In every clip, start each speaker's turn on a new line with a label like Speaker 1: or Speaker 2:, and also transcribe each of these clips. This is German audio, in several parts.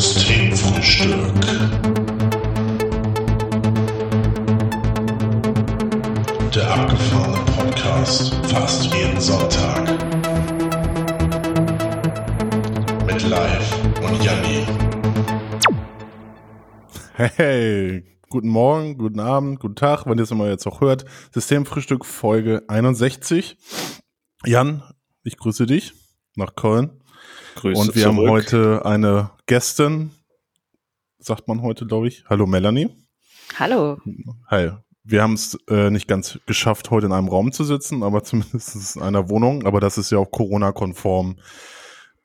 Speaker 1: Systemfrühstück. Der abgefahrene Podcast fast jeden Sonntag. Mit Live und Janni.
Speaker 2: Hey, guten Morgen, guten Abend, guten Tag, wann ihr es immer jetzt auch hört. Systemfrühstück Folge 61. Jan, ich grüße dich nach Köln.
Speaker 3: Grüße
Speaker 2: Und wir
Speaker 3: zurück.
Speaker 2: haben heute eine Gästin, sagt man heute, glaube ich. Hallo Melanie.
Speaker 4: Hallo.
Speaker 2: Hi. Wir haben es äh, nicht ganz geschafft, heute in einem Raum zu sitzen, aber zumindest in einer Wohnung. Aber das ist ja auch Corona-konform.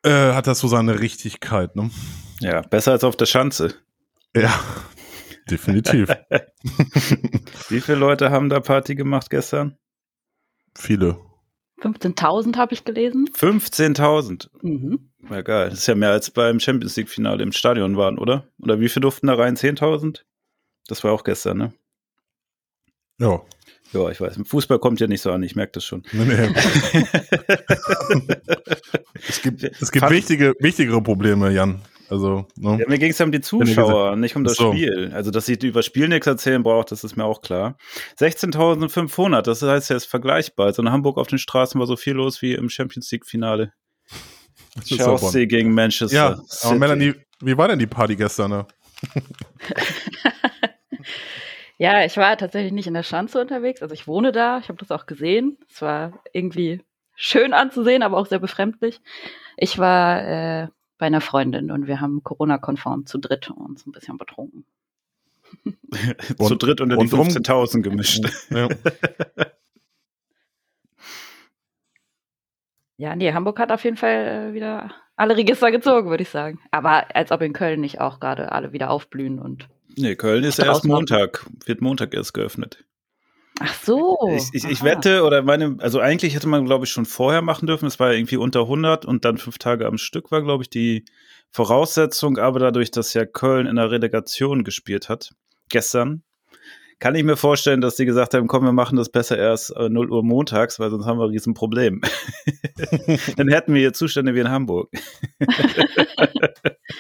Speaker 2: Äh, hat das so seine Richtigkeit, ne?
Speaker 3: Ja, besser als auf der Schanze.
Speaker 2: Ja, definitiv.
Speaker 3: Wie viele Leute haben da Party gemacht gestern?
Speaker 2: Viele.
Speaker 4: 15.000 habe ich gelesen.
Speaker 3: 15.000.
Speaker 4: Mhm.
Speaker 3: Ja, geil. Das ist ja mehr als beim Champions League-Finale im Stadion waren, oder? Oder wie viele durften da rein? 10.000? Das war auch gestern, ne?
Speaker 2: Ja.
Speaker 3: Ja, ich weiß. Im Fußball kommt ja nicht so an, ich merke das schon.
Speaker 2: Nee, nee. es gibt, es gibt wichtige, wichtigere Probleme, Jan. Also, ne?
Speaker 3: Ja, mir ging es um die Zuschauer, nicht um das
Speaker 2: so.
Speaker 3: Spiel. Also, dass ich über Spiel nichts erzählen brauche, das ist mir auch klar. 16.500, das heißt, er ist vergleichbar. Also in Hamburg auf den Straßen war so viel los wie im Champions League-Finale. Chelsea gegen Manchester.
Speaker 2: Ja, aber
Speaker 3: City.
Speaker 2: Melanie, wie war denn die Party gestern? Ne?
Speaker 4: Ja, ich war tatsächlich nicht in der Schanze unterwegs. Also ich wohne da. Ich habe das auch gesehen. Es war irgendwie schön anzusehen, aber auch sehr befremdlich. Ich war äh, bei einer Freundin und wir haben Corona-konform zu dritt uns ein bisschen betrunken.
Speaker 3: zu dritt unter die
Speaker 2: und um-
Speaker 3: 15.000 gemischt.
Speaker 2: Ja.
Speaker 4: Ja, nee, Hamburg hat auf jeden Fall äh, wieder alle Register gezogen, würde ich sagen. Aber als ob in Köln nicht auch gerade alle wieder aufblühen und.
Speaker 3: Nee, Köln ist erst. Montag, wird Montag erst geöffnet.
Speaker 4: Ach so.
Speaker 3: ich ich, ich
Speaker 4: aha.
Speaker 3: wette, oder meine, also eigentlich hätte man, glaube ich, schon vorher machen dürfen. Es war irgendwie unter 100 und dann fünf Tage am Stück war, glaube ich, die Voraussetzung. Aber dadurch, dass ja Köln in der Relegation gespielt hat, gestern, kann ich mir vorstellen, dass die gesagt haben, komm, wir machen das besser erst äh, 0 Uhr montags, weil sonst haben wir ein Riesenproblem. dann hätten wir hier Zustände wie in Hamburg.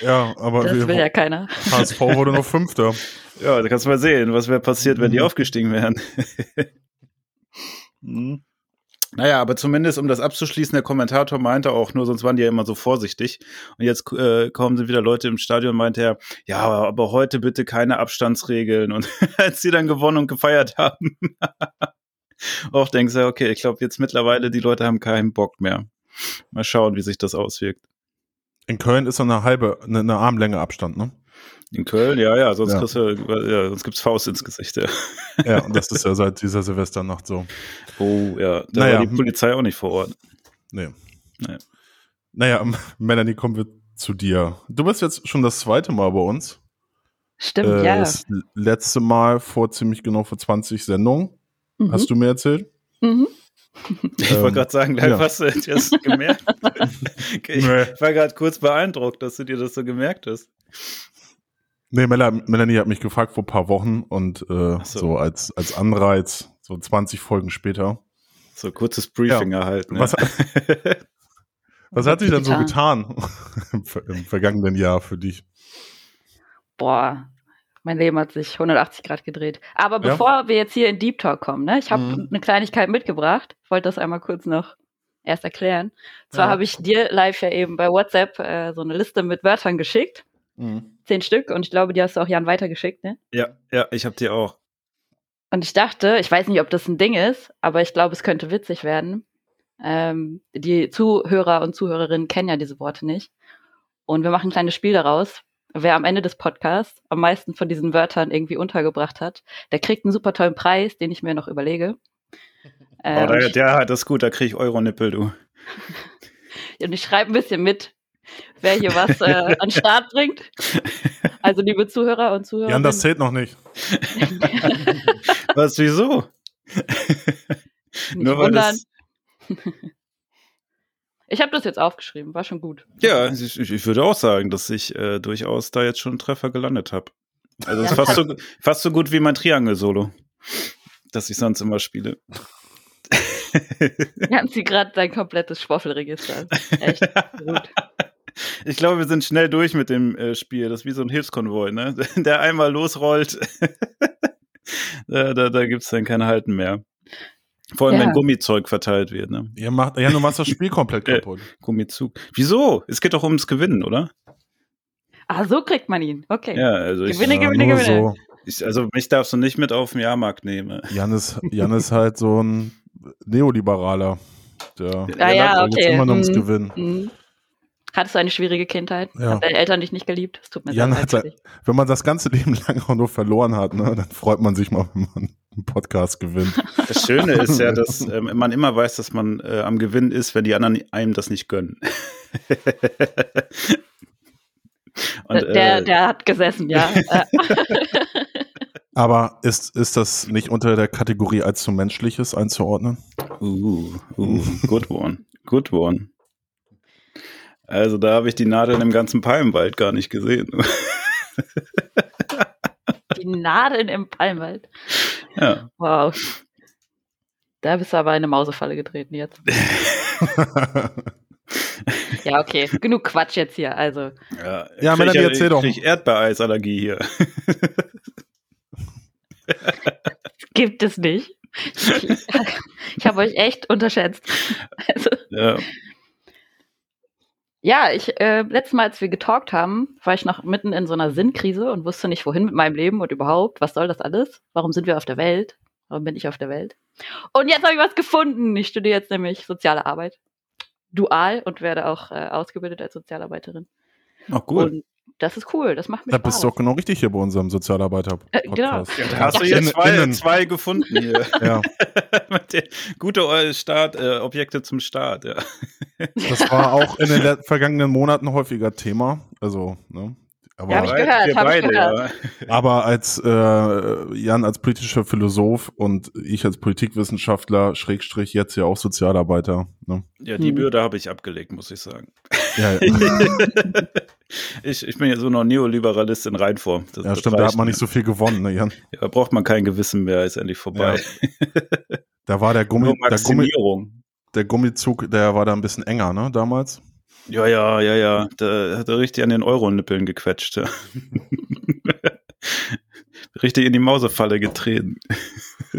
Speaker 2: ja, aber
Speaker 4: Das will
Speaker 2: wir,
Speaker 4: ja keiner.
Speaker 2: HSV wurde noch Fünfter.
Speaker 3: Ja, da kannst du mal sehen, was wäre passiert, wenn die
Speaker 2: Mhm.
Speaker 3: aufgestiegen wären. Mhm. Naja, aber zumindest, um das abzuschließen, der Kommentator meinte auch nur, sonst waren die ja immer so vorsichtig. Und jetzt äh, kommen sind wieder Leute im Stadion, meinte er, ja, aber heute bitte keine Abstandsregeln. Und als sie dann gewonnen und gefeiert haben, auch denkst du, okay, ich glaube jetzt mittlerweile, die Leute haben keinen Bock mehr. Mal schauen, wie sich das auswirkt.
Speaker 2: In Köln ist so eine halbe, eine, eine Armlänge Abstand, ne?
Speaker 3: In Köln, ja, ja, sonst
Speaker 2: Ja.
Speaker 3: du, ja, sonst gibt's Faust ins Gesicht. Ja.
Speaker 2: Ja, und das ist ja seit dieser Silvesternacht so.
Speaker 3: Oh, ja, da
Speaker 2: Naja.
Speaker 3: war die Polizei auch nicht vor Ort.
Speaker 2: Nee.
Speaker 3: Nee.
Speaker 2: Naja, Melanie, kommen wir zu dir. Du bist jetzt schon das zweite Mal bei uns.
Speaker 4: Stimmt,
Speaker 2: Äh,
Speaker 4: ja.
Speaker 2: Das letzte Mal vor ziemlich genau vor 20 Sendungen,
Speaker 4: Mhm.
Speaker 2: hast du mir erzählt.
Speaker 4: Mhm.
Speaker 3: Ich
Speaker 2: Ähm,
Speaker 3: wollte gerade sagen, live
Speaker 2: ja.
Speaker 3: hast du das gemerkt. ich
Speaker 2: Nee.
Speaker 3: war gerade kurz beeindruckt, dass du dir das so gemerkt hast.
Speaker 2: Nee, Mela, Melanie hat mich gefragt vor ein paar Wochen und äh,
Speaker 3: so.
Speaker 2: so. als, als Anreiz, so 20 Folgen später.
Speaker 3: So kurzes Briefing erhalten.
Speaker 2: Was, was hat sich denn so
Speaker 4: Getan.
Speaker 2: im, ver- im vergangenen Jahr für dich?
Speaker 4: Boah, mein Leben hat sich 180 Grad gedreht. Aber
Speaker 2: Ja.
Speaker 4: bevor wir jetzt hier in Deep Talk kommen, ne, ich habe
Speaker 2: Mhm.
Speaker 4: eine Kleinigkeit mitgebracht. Ich wollte das einmal kurz noch erst erklären. Zwar
Speaker 2: Ja.
Speaker 4: habe ich dir live ja eben bei WhatsApp äh, so eine Liste mit Wörtern geschickt. Zehn Stück. Und ich glaube, die hast du auch Jan weitergeschickt, ne?
Speaker 3: ja, ja, ich habe dir auch.
Speaker 4: Und ich dachte, ich weiß nicht, ob das ein Ding ist, aber ich glaube, es könnte witzig werden. Ähm, die Zuhörer und Zuhörerinnen kennen ja diese Worte nicht. Und wir machen ein kleines Spiel daraus. Wer am Ende des Podcasts am meisten von diesen Wörtern irgendwie untergebracht hat, der kriegt einen super tollen Preis, den ich mir noch überlege.
Speaker 3: Oh, der,
Speaker 4: ich,
Speaker 3: der hat das gut, da krieg ich Euro-Nippel, du.
Speaker 4: und ich schreibe ein bisschen mit, wer hier was äh, an Start bringt. Also liebe Zuhörer und Zuhörerinnen.
Speaker 2: Jan, das zählt noch nicht.
Speaker 3: Was, wieso?
Speaker 4: nicht
Speaker 3: Nur weil
Speaker 4: wundern.
Speaker 3: das,
Speaker 4: Ich habe das jetzt aufgeschrieben, war schon gut.
Speaker 3: ja, ich, ich würde auch sagen, dass ich äh, durchaus da jetzt schon einen Treffer gelandet habe. Also
Speaker 4: Ja,
Speaker 3: fast so, fast so gut wie mein Triangel-Solo, das ich sonst immer spiele.
Speaker 4: Haben sie gerade dein komplettes Schwaffelregister. Echt gut.
Speaker 3: Ich glaube, wir sind schnell durch mit dem äh, Spiel. Das ist wie so ein Hilfskonvoi, ne? Der einmal losrollt, da, da, da gibt es dann kein Halten mehr. Vor allem,
Speaker 4: Ja.
Speaker 3: wenn Gummizeug verteilt wird, ne?
Speaker 2: Ihr macht, ja, du machst das Spiel komplett
Speaker 3: Äh.
Speaker 2: kaputt.
Speaker 3: Gummizug. Wieso? Es geht doch ums Gewinnen, oder?
Speaker 4: Ah, so kriegt man ihn. Okay.
Speaker 3: Ja, also ich,
Speaker 4: Gewinne,
Speaker 2: Ja,
Speaker 4: gewinne, gewinne.
Speaker 2: so.
Speaker 3: ich, also mich darfst du nicht mit auf den Jahrmarkt nehmen.
Speaker 2: Jan ist, Jan ist halt so ein Neoliberaler. Der
Speaker 4: Ah, ja, okay.
Speaker 2: immer nur ums
Speaker 4: Mhm.
Speaker 2: Gewinnen.
Speaker 4: Mhm. Hattest du eine schwierige Kindheit?
Speaker 2: Ja.
Speaker 4: Hat deine Eltern dich nicht geliebt? Es tut mir
Speaker 2: Jan
Speaker 4: sehr leid.
Speaker 2: Wenn man das ganze Leben lang auch nur verloren hat, ne, dann freut man sich mal, wenn man einen Podcast gewinnt.
Speaker 3: Das Schöne ist ja, dass ähm, man immer weiß, dass man äh, am Gewinn ist, wenn die anderen einem das nicht gönnen. Und,
Speaker 4: der,
Speaker 3: äh,
Speaker 4: der hat gesessen, ja. Äh,
Speaker 2: Aber ist, ist das nicht unter der Kategorie als zu menschliches einzuordnen?
Speaker 3: Uh, uh, good one, good one. Also da habe ich die Nadeln im ganzen Palmwald gar nicht gesehen.
Speaker 4: die Nadeln im Palmwald.
Speaker 3: ja.
Speaker 4: Wow. Da bist du aber in eine Mausefalle getreten jetzt. Ja, okay. Genug Quatsch jetzt hier. Also,
Speaker 3: Ja,
Speaker 2: Ja,
Speaker 3: krieg
Speaker 2: Melanie,
Speaker 3: ich-
Speaker 2: erzähl doch.
Speaker 3: Ich Erdbeereisallergie hier.
Speaker 4: gibt es nicht. Ich, ich habe euch echt unterschätzt. Also,
Speaker 3: ja.
Speaker 4: Ja, ich, äh, letztes Mal, als wir getalkt haben, war ich noch mitten in so einer Sinnkrise und wusste nicht, wohin mit meinem Leben und überhaupt, was soll das alles? Warum sind wir auf der Welt? Warum bin ich auf der Welt? Und jetzt habe ich was gefunden. Ich studiere jetzt nämlich soziale Arbeit. Dual und werde auch äh, ausgebildet als Sozialarbeiterin.
Speaker 3: Ach gut.
Speaker 4: Und das ist cool. Das macht mir
Speaker 2: Da
Speaker 4: Spaß.
Speaker 2: bist du doch genau richtig hier bei unserem Sozialarbeiter-Podcast.
Speaker 4: Äh, genau.
Speaker 3: Ja, da hast du jetzt
Speaker 2: Innen-
Speaker 3: zwei, zwei gefunden hier.
Speaker 2: Ja,
Speaker 3: Gute äh, Start, äh, Objekte zum Start, ja.
Speaker 2: das war auch in den vergangenen Monaten häufiger Thema. Also, ne? Aber,
Speaker 4: Ja, hab ich gehört, hab ich
Speaker 3: beide,
Speaker 4: gehört.
Speaker 3: ja.
Speaker 2: aber als äh, Jan als politischer Philosoph und ich als Politikwissenschaftler, Schrägstrich, jetzt ja auch Sozialarbeiter. Ne?
Speaker 3: Ja, die
Speaker 4: Hm.
Speaker 3: Bürde habe ich abgelegt, muss ich sagen.
Speaker 2: Ja, ja.
Speaker 3: ich, ich bin ja so noch Neoliberalist in Reinform. Das,
Speaker 2: ja
Speaker 3: das
Speaker 2: stimmt, da hat man nicht so viel gewonnen, ne, Jan.
Speaker 3: Ja, da braucht man kein Gewissen mehr, ist endlich vorbei.
Speaker 2: Da war der Gummi, der Gummizug, der war da ein bisschen enger, ne, damals.
Speaker 3: Ja, ja, ja, ja. Da hat er richtig an den Euronippeln gequetscht. Ja. richtig in die Mausefalle getreten.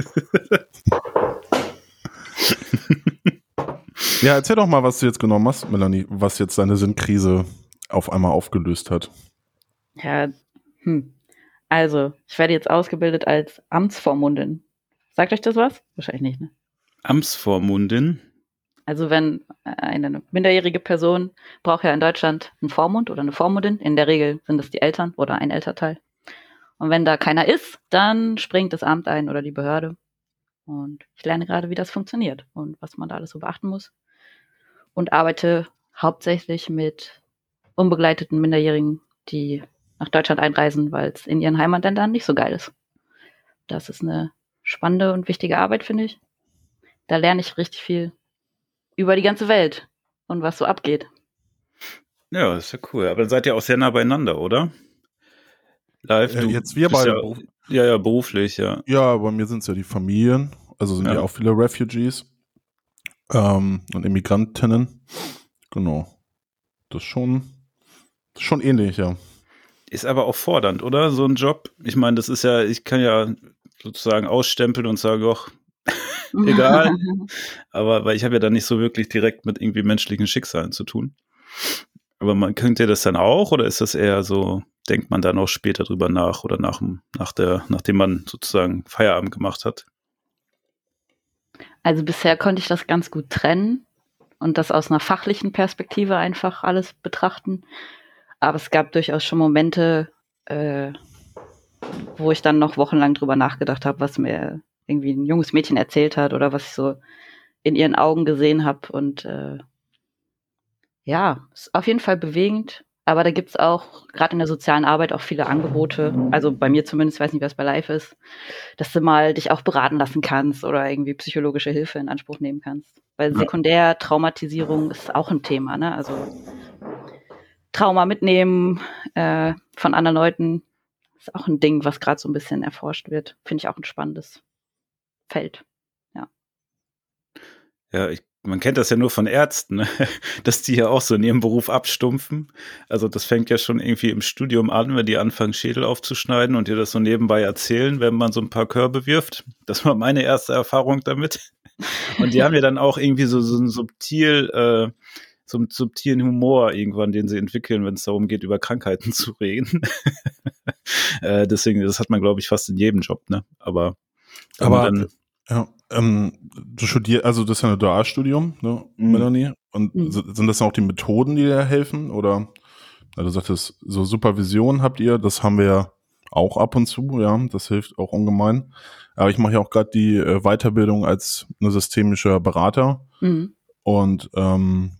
Speaker 2: Ja, erzähl doch mal, was du jetzt genommen hast, Melanie, was jetzt deine Sinnkrise auf einmal aufgelöst hat.
Speaker 4: Ja, hm. Also, ich werde jetzt ausgebildet als Amtsvormundin. Sagt euch das was? Wahrscheinlich nicht, ne?
Speaker 3: Amtsvormundin.
Speaker 4: Also, wenn eine minderjährige Person braucht ja in Deutschland einen Vormund oder eine Vormundin. In der Regel sind es die Eltern oder ein Elternteil. Und wenn da keiner ist, dann springt das Amt ein oder die Behörde. Und ich lerne gerade, wie das funktioniert und was man da alles so beachten muss. Und arbeite hauptsächlich mit unbegleiteten Minderjährigen, die nach Deutschland einreisen, weil es in ihren Heimatländern nicht so geil ist. Das ist eine spannende und wichtige Arbeit, finde ich. Da lerne ich richtig viel über die ganze Welt und was so abgeht.
Speaker 3: Ja, das ist ja cool. Aber dann seid ihr auch sehr nah beieinander, oder? Live,
Speaker 2: Äh,
Speaker 3: du
Speaker 2: jetzt wir beide.
Speaker 3: Ja, ja, ja, beruflich, ja.
Speaker 2: Ja, bei mir sind es ja die Familien, also sind ja,
Speaker 3: Ja.
Speaker 2: auch viele Refugees ähm, und Immigrantinnen. Genau. Das ist schon, das ist schon ähnlich, ja.
Speaker 3: Ist aber auch fordernd, oder? So ein Job. Ich meine, das ist ja, ich kann ja sozusagen ausstempeln und sagen, doch, Egal. aber weil ich habe ja dann nicht so wirklich direkt mit irgendwie menschlichen Schicksalen zu tun. Aber man könnt ihr das dann auch oder ist das eher so, denkt man dann auch später drüber nach oder nach, nach der, nachdem man sozusagen Feierabend gemacht hat?
Speaker 4: Also bisher konnte ich das ganz gut trennen und das aus einer fachlichen Perspektive einfach alles betrachten. Aber es gab durchaus schon Momente, äh, wo ich dann noch wochenlang drüber nachgedacht habe, was mir irgendwie ein junges Mädchen erzählt hat oder was ich so in ihren Augen gesehen habe. Und äh, ja, ist auf jeden Fall bewegend. Aber da gibt's auch, gerade in der sozialen Arbeit, auch viele Angebote. Also bei mir zumindest, weiß nicht, was bei Live ist, dass du mal dich auch beraten lassen kannst oder irgendwie psychologische Hilfe in Anspruch nehmen kannst. Weil. Sekundärtraumatisierung ist auch ein Thema, ne? Also Trauma mitnehmen äh, von anderen Leuten ist auch ein Ding, was gerade so ein bisschen erforscht wird. Finde ich auch ein spannendes Feld.
Speaker 3: Ja, ich man kennt das ja nur von Ärzten, ne? dass die ja auch so in ihrem Beruf abstumpfen. Also das fängt ja schon irgendwie im Studium an, wenn die anfangen, Schädel aufzuschneiden und dir das so nebenbei erzählen, wenn man so ein paar Körbe wirft. Das war meine erste Erfahrung damit. Und die haben ja dann auch irgendwie so, so ein subtil, äh, so einen subtilen Humor irgendwann, den sie entwickeln, wenn es darum geht, über Krankheiten zu reden. äh, deswegen, das hat man, glaube ich, fast in jedem Job, ne? Aber,
Speaker 2: aber dann, ja, ähm, du studierst, also das ist ja ein Dualstudium, ne, mhm. Melanie? Und mhm. sind das auch die Methoden, die dir helfen? Oder, also du sagtest, so Supervision habt ihr, das haben wir ja auch ab und zu, ja, das hilft auch ungemein. Aber ich mache ja auch gerade die äh, Weiterbildung als ne, systemischer Berater. Mhm. Und ähm,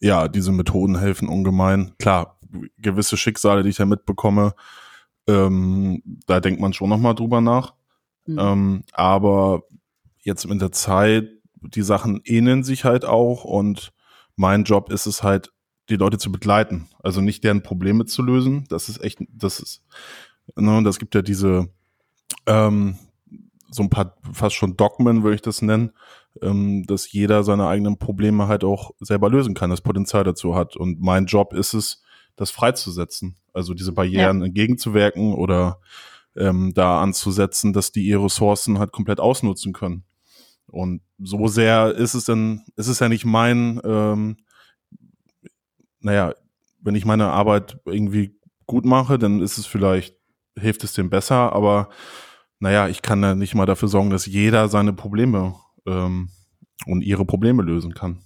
Speaker 2: ja, diese Methoden helfen ungemein. Klar, gewisse Schicksale, die ich da mitbekomme, ähm, da denkt man schon nochmal drüber nach. Mhm. Ähm, aber jetzt mit der Zeit, die Sachen ähneln sich halt auch und mein Job ist es halt, die Leute zu begleiten. Also nicht deren Probleme zu lösen. Das ist echt, das ist, ne, das gibt ja diese, ähm, so ein paar fast schon Dogmen, würde ich das nennen, ähm, dass jeder seine eigenen Probleme halt auch selber lösen kann, das Potenzial dazu hat. Und mein Job ist es, das freizusetzen. Also diese Barrieren ja. entgegenzuwirken oder ähm, da anzusetzen, dass die ihre Ressourcen halt komplett ausnutzen können. Und so sehr ist es dann, ist es ja nicht mein, ähm, naja, wenn ich meine Arbeit irgendwie gut mache, dann ist es vielleicht, hilft es dem besser, aber naja, ich kann ja nicht mal dafür sorgen, dass jeder seine Probleme ähm, und ihre Probleme lösen kann.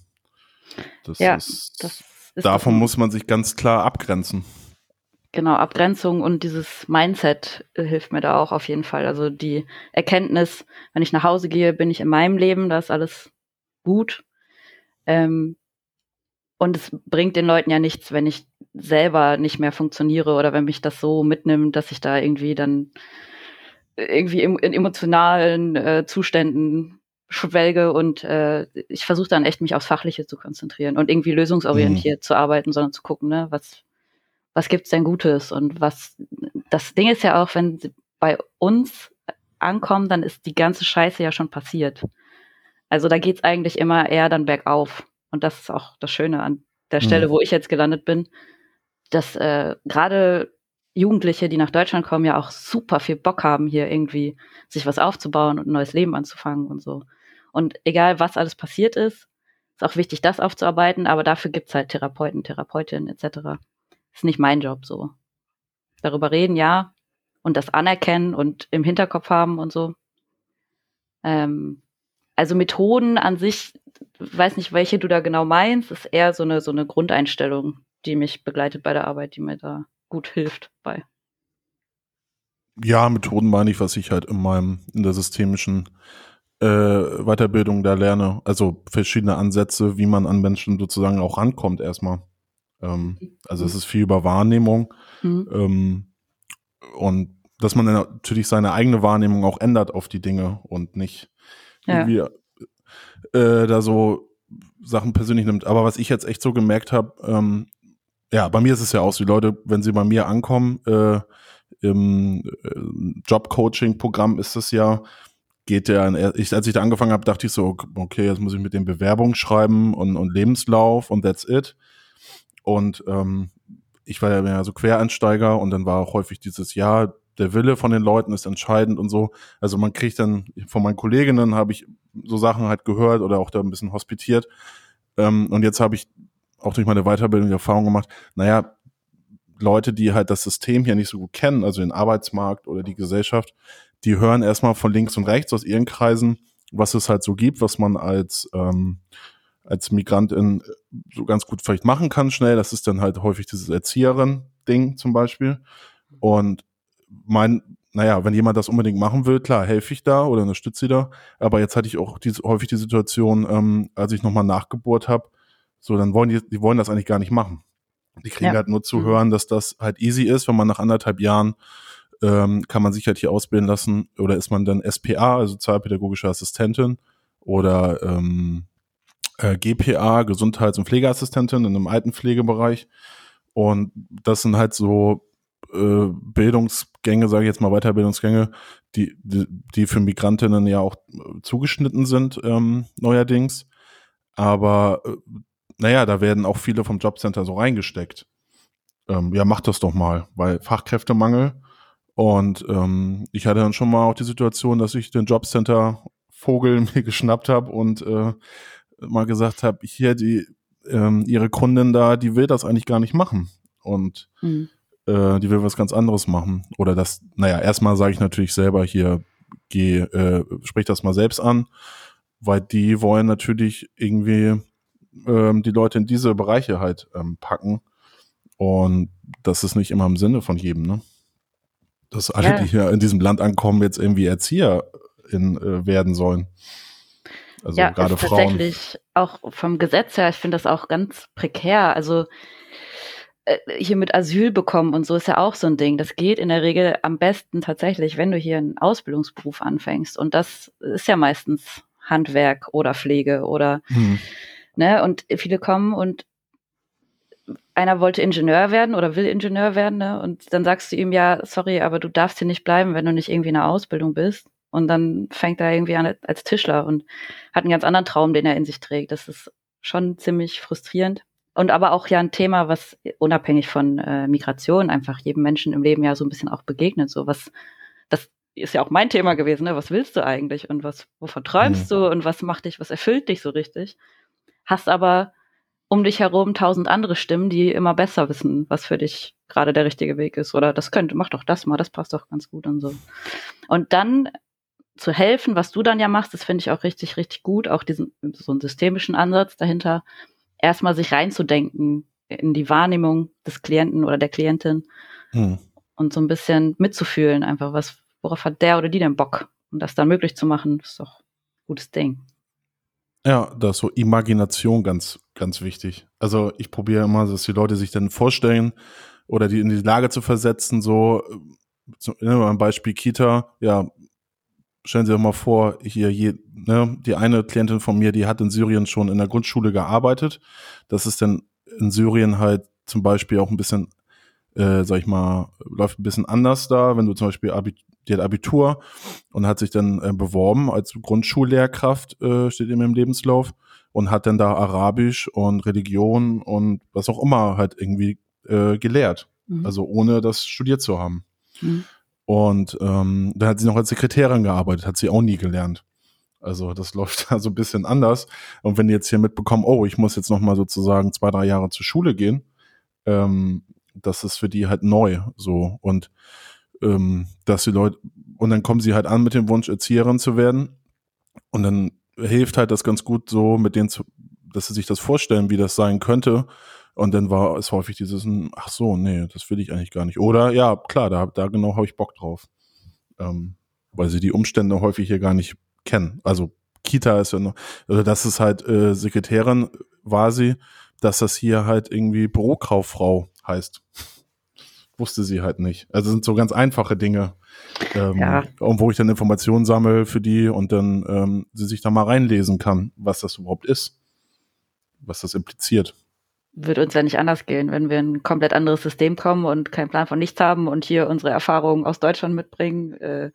Speaker 2: Das ja, ist, das ist davon muss man sich ganz klar abgrenzen.
Speaker 4: Genau, Abgrenzung und dieses Mindset äh, hilft mir da auch auf jeden Fall. Also die Erkenntnis, wenn ich nach Hause gehe, bin ich in meinem Leben, da ist alles gut. Ähm, und es bringt den Leuten ja nichts, wenn ich selber nicht mehr funktioniere oder wenn mich das so mitnimmt, dass ich da irgendwie dann irgendwie in, in emotionalen äh, Zuständen schwelge und äh, ich versuche dann echt mich aufs Fachliche zu konzentrieren und irgendwie lösungsorientiert mhm. zu arbeiten, sondern zu gucken, ne, was was gibt's denn Gutes und was das Ding ist ja auch, wenn sie bei uns ankommen, dann ist die ganze Scheiße ja schon passiert. Also da geht's eigentlich immer eher dann bergauf und das ist auch das Schöne an der Stelle, mhm. wo ich jetzt gelandet bin, dass äh, gerade Jugendliche, die nach Deutschland kommen, ja auch super viel Bock haben, hier irgendwie sich was aufzubauen und ein neues Leben anzufangen und so. Und egal, was alles passiert ist, ist auch wichtig, das aufzuarbeiten, aber dafür gibt's halt Therapeuten, Therapeutinnen etc. Ist nicht mein Job so. Darüber reden, ja, und das anerkennen und im Hinterkopf haben und so. Ähm, also Methoden an sich, weiß nicht, welche du da genau meinst, ist eher so eine, so eine Grundeinstellung, die mich begleitet bei der Arbeit, die mir da gut hilft bei.
Speaker 2: Ja, Methoden meine ich, was ich halt in meinem, in der systemischen äh, Weiterbildung da lerne. Also verschiedene Ansätze, wie man an Menschen sozusagen auch rankommt erstmal. Ähm, also es ist viel über Wahrnehmung. Mhm. Ähm, und dass man dann natürlich seine eigene Wahrnehmung auch ändert auf die Dinge und nicht ja. irgendwie äh, da so Sachen persönlich nimmt. Aber was ich jetzt echt so gemerkt habe, ähm, ja, bei mir ist es ja auch so, die Leute, wenn sie bei mir ankommen, äh, im äh, Job-Coaching-Programm ist es ja, geht der, ich, als ich da angefangen habe, dachte ich so, okay, jetzt muss ich mit den Bewerbungen schreiben und, und Lebenslauf und that's it. Und ähm, ich war ja mehr so Quereinsteiger und dann war auch häufig dieses Jahr, der Wille von den Leuten ist entscheidend und so. Also man kriegt dann, von meinen Kolleginnen habe ich so Sachen halt gehört oder auch da ein bisschen hospitiert. Ähm, und jetzt habe ich auch durch meine Weiterbildung die Erfahrung gemacht, naja, Leute, die halt das System hier nicht so gut kennen, also den Arbeitsmarkt oder die Gesellschaft, die hören erstmal von links und rechts aus ihren Kreisen, was es halt so gibt, was man als, ähm, als Migrantin so ganz gut vielleicht machen kann schnell. Das ist dann halt häufig dieses Erzieherin-Ding zum Beispiel. Und mein, naja, wenn jemand das unbedingt machen will, klar, helfe ich da oder unterstütze sie da. Aber jetzt hatte ich auch diese, häufig die Situation, ähm, als ich nochmal nachgebohrt habe, so, dann wollen die, die wollen das eigentlich gar nicht machen. Die kriegen ja. halt nur zu mhm. hören, dass das halt easy ist, wenn man nach anderthalb Jahren ähm, kann man sich halt hier ausbilden lassen oder ist man dann SPA, also sozialpädagogische Assistentin oder ähm, äh, GPA, Gesundheits- und Pflegeassistentin in einem Altenpflegebereich. Und das sind halt so äh, Bildungsgänge, sage ich jetzt mal Weiterbildungsgänge, die, die, die für Migrantinnen ja auch zugeschnitten sind ähm, neuerdings. Aber äh, naja, da werden auch viele vom Jobcenter so reingesteckt. Ähm, ja, mach das doch mal, weil Fachkräftemangel. Und ähm, ich hatte dann schon mal auch die Situation, dass ich den Jobcenter Vogel mir geschnappt habe und äh, mal gesagt habe, hier die ähm, ihre Kundin da, die will das eigentlich gar nicht machen und mhm. äh, die will was ganz anderes machen oder das. Naja, erstmal sage ich natürlich selber hier, geh, äh, sprich das mal selbst an, weil die wollen natürlich irgendwie ähm, die Leute in diese Bereiche halt ähm, packen und das ist nicht immer im Sinne von jedem, ne? Dass alle, ja. die hier in diesem Land ankommen, jetzt irgendwie Erzieher in, äh, werden sollen.
Speaker 4: Also ja, gerade Frauen. Tatsächlich auch vom Gesetz her, ich finde das auch ganz prekär. Also äh, hier mit Asyl bekommen und so ist ja auch so ein Ding. Das geht in der Regel am besten tatsächlich, wenn du hier einen Ausbildungsberuf anfängst. Und das ist ja meistens Handwerk oder Pflege oder, hm. ne, und viele kommen und einer wollte Ingenieur werden oder will Ingenieur werden, ne? Und dann sagst du ihm ja, sorry, aber du darfst hier nicht bleiben, wenn du nicht irgendwie in einer Ausbildung bist. Und dann fängt er irgendwie an als Tischler und hat einen ganz anderen Traum, den er in sich trägt. Das ist schon ziemlich frustrierend. Und aber auch ja ein Thema, was unabhängig von äh, Migration einfach jedem Menschen im Leben ja so ein bisschen auch begegnet. So was, das ist ja auch mein Thema gewesen, ne? Was willst du eigentlich und was, wovon träumst mhm. du und was macht dich, was erfüllt dich so richtig? Hast aber um dich herum tausend andere Stimmen, die immer besser wissen, was für dich gerade der richtige Weg ist. Oder das könnte, mach doch das mal, das passt doch ganz gut und so. Und dann zu helfen, was du dann ja machst, das finde ich auch richtig, richtig gut, auch diesen, so einen systemischen Ansatz dahinter, erstmal sich reinzudenken in die Wahrnehmung des Klienten oder der Klientin hm. und so ein bisschen mitzufühlen, einfach was, worauf hat der oder die denn Bock? Und das dann möglich zu machen, ist doch ein gutes Ding.
Speaker 2: Ja, da ist so Imagination ganz, ganz wichtig. Also ich probiere immer, dass die Leute sich dann vorstellen oder die in die Lage zu versetzen, so, ein Beispiel Kita, ja, stellen Sie sich mal vor, hier, je, ne, die eine Klientin von mir, die hat in Syrien schon in der Grundschule gearbeitet. Das ist dann in Syrien halt zum Beispiel auch ein bisschen, äh, sag ich mal, läuft ein bisschen anders da, wenn du zum Beispiel Abit die hat Abitur und hat sich dann äh, beworben als Grundschullehrkraft, äh, steht in ihrem Lebenslauf und hat dann da Arabisch und Religion und was auch immer halt irgendwie äh, gelehrt. Mhm. Also ohne das studiert zu haben. Mhm. Und ähm, dann hat sie noch als Sekretärin gearbeitet, hat sie auch nie gelernt. Also das läuft da so ein bisschen anders. Und wenn die jetzt hier mitbekommen, oh, ich muss jetzt noch mal sozusagen zwei, drei Jahre zur Schule gehen, ähm, das ist für die halt neu so. Und ähm, dass die Leute, und dann kommen sie halt an mit dem Wunsch, Erzieherin zu werden. Und dann hilft halt das ganz gut so, mit denen zu, dass sie sich das vorstellen, wie das sein könnte. Und dann war es häufig dieses, hm, ach so, nee, das will ich eigentlich gar nicht. Oder ja, klar, da, da genau habe ich Bock drauf. Ähm, weil sie die Umstände häufig hier gar nicht kennen. Also Kita ist ja noch, also das ist halt äh, Sekretärin war sie, dass das hier halt irgendwie Bürokauffrau heißt. Wusste sie halt nicht. Also sind so ganz einfache Dinge. Ähm, ja. Wo ich dann Informationen sammle für die und dann ähm, sie sich da mal reinlesen kann, was das überhaupt ist. Was das impliziert
Speaker 4: würde uns ja nicht anders gehen, wenn wir ein komplett anderes System kommen und keinen Plan von nichts haben und hier unsere Erfahrungen aus Deutschland mitbringen, äh,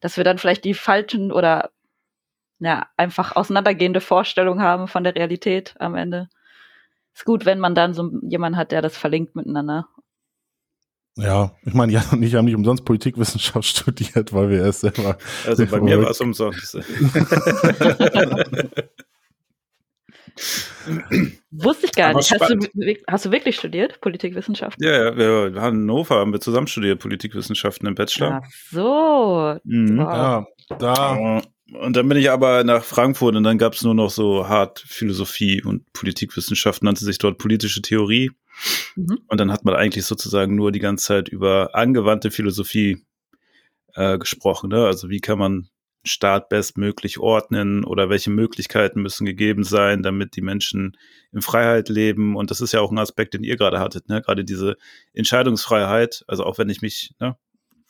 Speaker 4: dass wir dann vielleicht die falschen oder ja, einfach auseinandergehende Vorstellungen haben von der Realität am Ende. Ist gut, wenn man dann so jemanden hat, der das verlinkt miteinander.
Speaker 2: Ja, ich meine, ja, und ich habe nicht umsonst Politikwissenschaft studiert, weil wir erst selber.
Speaker 3: Also bei mir war es umsonst.
Speaker 4: Wusste ich gar nicht. Hast du, hast du, wirklich studiert, Politikwissenschaften?
Speaker 3: Ja, ja, wir in Hannover haben wir zusammen studiert, Politikwissenschaften im Bachelor.
Speaker 4: Ach so.
Speaker 2: Mhm. Wow. Ja, da.
Speaker 3: Und dann bin ich aber nach Frankfurt und dann gab es nur noch so hart Philosophie und Politikwissenschaften, nannte sich dort politische Theorie. Mhm. Und dann hat man eigentlich sozusagen nur die ganze Zeit über angewandte Philosophie äh, gesprochen. Ne? Also wie kann man Staat bestmöglich ordnen oder welche Möglichkeiten müssen gegeben sein, damit die Menschen in Freiheit leben. Und das ist ja auch ein Aspekt, den ihr gerade hattet, ne? Gerade diese Entscheidungsfreiheit. Also auch wenn ich mich ne,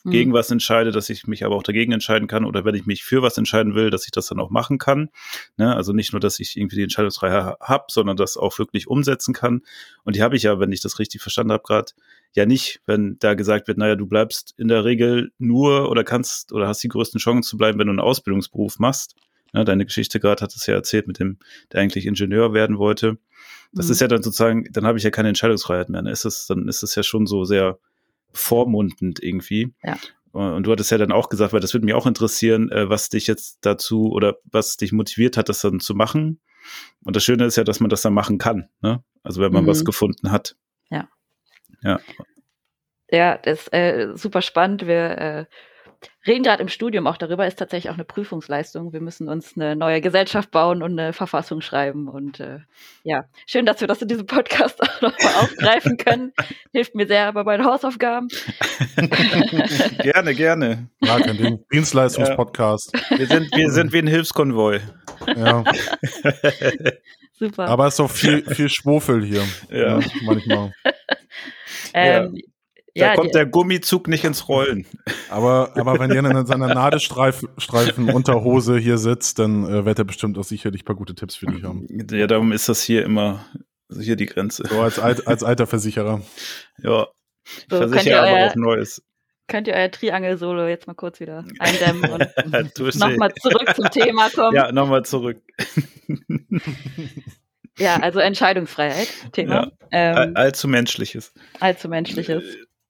Speaker 3: mhm. gegen was entscheide, dass ich mich aber auch dagegen entscheiden kann oder wenn ich mich für was entscheiden will, dass ich das dann auch machen kann. Ne? Also nicht nur, dass ich irgendwie die Entscheidungsfreiheit habe, sondern das auch wirklich umsetzen kann. Und die habe ich ja, wenn ich das richtig verstanden habe, gerade ja nicht, wenn da gesagt wird, naja, du bleibst in der Regel nur oder kannst oder hast die größten Chancen zu bleiben, wenn du einen Ausbildungsberuf machst. Ja, deine Geschichte gerade hat es ja erzählt mit dem, der eigentlich Ingenieur werden wollte. Das
Speaker 4: Mhm.
Speaker 3: ist ja dann sozusagen, dann habe ich ja keine Entscheidungsfreiheit mehr. Dann ist es, dann ist es ja schon so sehr vormundend irgendwie.
Speaker 4: Ja.
Speaker 3: Und und du hattest ja dann auch gesagt, weil das würde mich auch interessieren, äh, was dich jetzt dazu oder was dich motiviert hat, das dann zu machen. Und das Schöne ist ja, dass man das dann machen kann. Ne? Also wenn man
Speaker 4: Mhm.
Speaker 3: was gefunden hat.
Speaker 4: Ja.
Speaker 3: Ja.
Speaker 4: Ja, das ist äh, super spannend. Wir äh, reden gerade im Studium auch darüber, ist tatsächlich auch eine Prüfungsleistung. Wir müssen uns eine neue Gesellschaft bauen und eine Verfassung schreiben. Und äh, ja, schön, dass wir das in diesem Podcast auch nochmal aufgreifen können. Hilft mir sehr bei meinen Hausaufgaben.
Speaker 3: gerne, gerne.
Speaker 2: Ja, kein Ding. Dienstleistungspodcast.
Speaker 3: Wir sind, wir sind wie ein Hilfskonvoi.
Speaker 2: Ja.
Speaker 4: Super.
Speaker 2: Aber es ist doch viel, viel Schwofel hier.
Speaker 3: Ja.
Speaker 2: Ne, manchmal.
Speaker 4: ähm,
Speaker 3: Da
Speaker 4: ja,
Speaker 3: kommt
Speaker 4: die,
Speaker 3: der Gummizug nicht ins Rollen.
Speaker 2: Aber, aber wenn Jan in seiner Nadelstreifen Unterhose hier sitzt, dann äh, wird er bestimmt auch sicherlich ein paar gute Tipps für dich haben.
Speaker 3: Ja, darum ist das hier immer hier die Grenze.
Speaker 2: So als, alt, als alter Versicherer.
Speaker 3: Ja. Ich
Speaker 4: So,
Speaker 3: versichere aber
Speaker 4: euer-
Speaker 3: auch Neues.
Speaker 4: könnt ihr euer Triangel-Solo jetzt mal kurz wieder eindämmen und nochmal zurück zum Thema kommen.
Speaker 3: Ja, nochmal zurück.
Speaker 4: Ja, also Entscheidungsfreiheit, Thema.
Speaker 3: Ja.
Speaker 4: Ähm,
Speaker 3: All, allzu menschliches.
Speaker 4: allzu menschliches.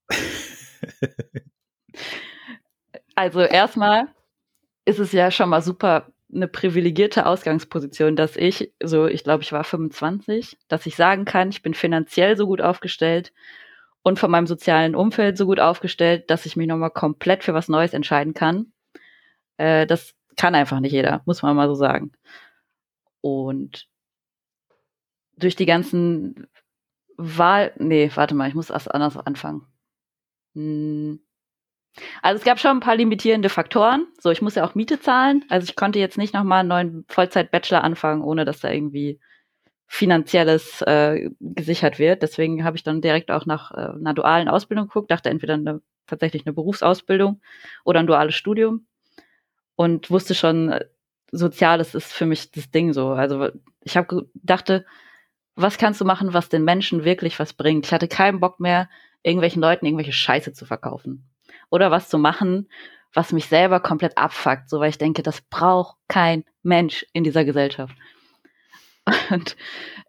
Speaker 4: Also erstmal ist es ja schon mal super eine privilegierte Ausgangsposition, dass ich, so ich glaube, ich war 25, dass ich sagen kann, ich bin finanziell so gut aufgestellt und von meinem sozialen Umfeld so gut aufgestellt, dass ich mich nochmal komplett für was Neues entscheiden kann. Äh, das kann einfach nicht jeder, muss man mal so sagen. Und durch die ganzen Wahl, nee, warte mal, ich muss erst anders anfangen. Hm. Also es gab schon ein paar limitierende Faktoren. So, ich muss ja auch Miete zahlen. Also ich konnte jetzt nicht nochmal einen neuen Vollzeit-Bachelor anfangen, ohne dass da irgendwie finanzielles äh, gesichert wird. Deswegen habe ich dann direkt auch nach äh, einer dualen Ausbildung geguckt, dachte entweder eine, tatsächlich eine Berufsausbildung oder ein duales Studium und wusste schon, äh, Soziales ist für mich das Ding so. Also ich habe dachte, was kannst du machen, was den Menschen wirklich was bringt? Ich hatte keinen Bock mehr, irgendwelchen Leuten irgendwelche Scheiße zu verkaufen. Oder was zu machen, was mich selber komplett abfuckt, so weil ich denke, das braucht kein Mensch in dieser Gesellschaft. Und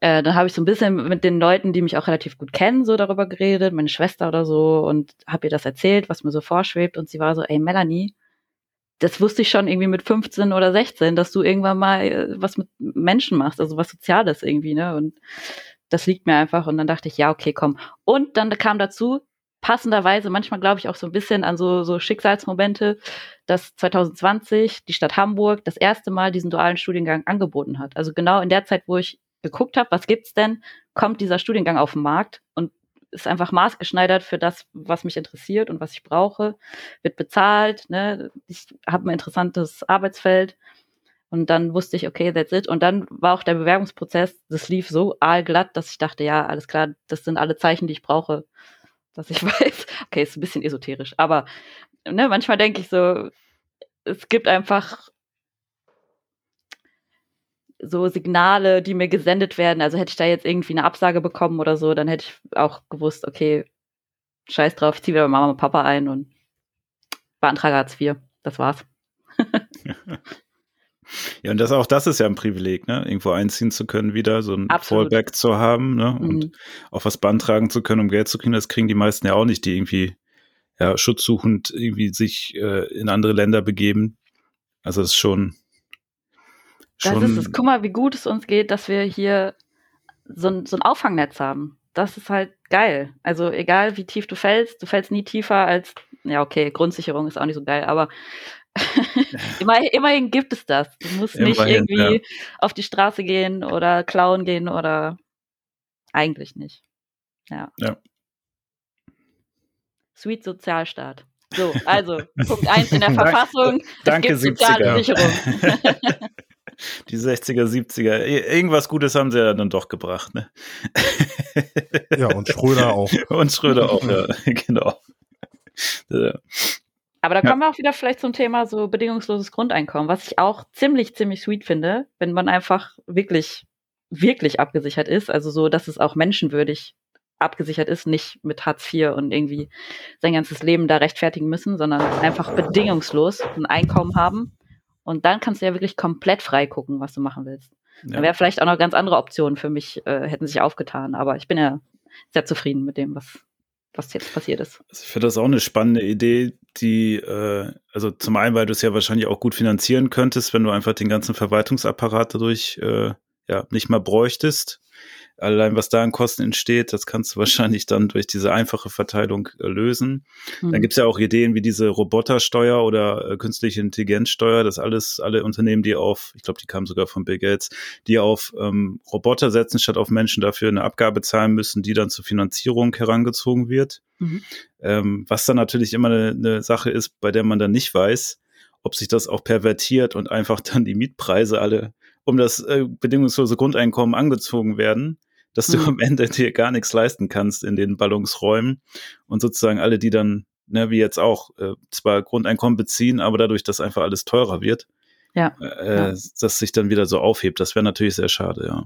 Speaker 4: äh, dann habe ich so ein bisschen mit den Leuten, die mich auch relativ gut kennen, so darüber geredet, meine Schwester oder so, und habe ihr das erzählt, was mir so vorschwebt. Und sie war so, ey, Melanie, das wusste ich schon irgendwie mit 15 oder 16, dass du irgendwann mal äh, was mit Menschen machst, also was Soziales irgendwie, ne? Und das liegt mir einfach. Und dann dachte ich, ja, okay, komm. Und dann kam dazu, passenderweise, manchmal glaube ich auch so ein bisschen an so, so Schicksalsmomente, dass 2020 die Stadt Hamburg das erste Mal diesen dualen Studiengang angeboten hat. Also genau in der Zeit, wo ich geguckt habe, was gibt's denn, kommt dieser Studiengang auf den Markt und ist einfach maßgeschneidert für das, was mich interessiert und was ich brauche, wird bezahlt, ne? ich habe ein interessantes Arbeitsfeld und dann wusste ich, okay, that's it. Und dann war auch der Bewerbungsprozess, das lief so aalglatt, dass ich dachte, ja, alles klar, das sind alle Zeichen, die ich brauche, dass ich weiß, okay, ist ein bisschen esoterisch, aber ne, manchmal denke ich so, es gibt einfach so Signale, die mir gesendet werden. Also hätte ich da jetzt irgendwie eine Absage bekommen oder so, dann hätte ich auch gewusst, okay, scheiß drauf, ich ziehe wieder bei Mama und Papa ein und beantrage Hartz IV. Das war's.
Speaker 3: Ja, und das auch das ist ja ein Privileg, ne? Irgendwo einziehen zu können, wieder so ein
Speaker 4: Absolut.
Speaker 3: Fallback zu haben, ne?
Speaker 4: Mhm.
Speaker 3: Und auch was beantragen zu können, um Geld zu kriegen, das kriegen die meisten ja auch nicht, die irgendwie ja, schutzsuchend irgendwie sich äh, in andere Länder begeben. Also das ist schon.
Speaker 4: Das
Speaker 3: schon
Speaker 4: ist es. Guck mal, wie gut es uns geht, dass wir hier so ein, so ein Auffangnetz haben. Das ist halt geil. Also egal wie tief du fällst, du fällst nie tiefer als, ja okay, Grundsicherung ist auch nicht so geil, aber immer, immerhin gibt es das. Du musst nicht
Speaker 3: Immerhin,
Speaker 4: irgendwie auf die Straße gehen oder klauen gehen oder eigentlich nicht. Ja.
Speaker 3: Ja.
Speaker 4: Sweet Sozialstaat. So, also Punkt eins in der Verfassung.
Speaker 3: Danke,
Speaker 4: es gibt soziale
Speaker 3: 70er.
Speaker 4: Sicherung.
Speaker 3: die 60er, 70er. Ir- Irgendwas Gutes haben sie ja dann doch gebracht, ne?
Speaker 2: Ja, und Schröder auch.
Speaker 3: Und Schröder auch, ja, genau. Ja.
Speaker 4: Aber da
Speaker 3: Ja.
Speaker 4: kommen wir auch wieder vielleicht zum Thema so bedingungsloses Grundeinkommen, was ich auch ziemlich, ziemlich sweet finde, wenn man einfach wirklich, wirklich abgesichert ist. Also so, dass es auch menschenwürdig abgesichert ist, nicht mit Hartz IV und irgendwie sein ganzes Leben da rechtfertigen müssen, sondern einfach bedingungslos ein Einkommen haben Und dann kannst du ja wirklich komplett frei gucken, was du machen willst.
Speaker 3: Ja.
Speaker 4: Da wäre vielleicht auch noch ganz andere Optionen für mich, äh, hätten sich aufgetan. Aber ich bin ja sehr zufrieden mit dem, was, was jetzt passiert ist.
Speaker 3: Also ich finde das auch eine spannende Idee, die, äh, also zum einen, weil du es ja wahrscheinlich auch gut finanzieren könntest, wenn du einfach den ganzen Verwaltungsapparat dadurch äh, ja nicht mehr bräuchtest. Allein was da an Kosten entsteht, das kannst du wahrscheinlich dann durch diese einfache Verteilung äh, lösen.
Speaker 4: Hm.
Speaker 3: Dann gibt es ja auch Ideen wie diese Robotersteuer oder äh, künstliche Intelligenzsteuer, das alles, alle Unternehmen, die auf, ich glaube, die kamen sogar von Bill Gates, die auf ähm, Roboter setzen, statt auf Menschen dafür eine Abgabe zahlen müssen, die dann zur Finanzierung herangezogen wird.
Speaker 4: Mhm.
Speaker 3: Ähm, was dann natürlich immer eine, eine Sache ist, bei der man dann nicht weiß, ob sich das auch pervertiert und einfach dann die Mietpreise alle um das äh, bedingungslose Grundeinkommen angezogen werden, dass du
Speaker 4: Mhm.
Speaker 3: am Ende dir gar nichts leisten kannst in den Ballungsräumen und sozusagen alle, die dann, ne, wie jetzt auch, äh, zwar Grundeinkommen beziehen, aber dadurch, dass einfach alles teurer wird,
Speaker 4: Ja.
Speaker 3: äh,
Speaker 4: Ja.
Speaker 3: dass sich dann wieder so aufhebt. Das wäre natürlich sehr schade, ja.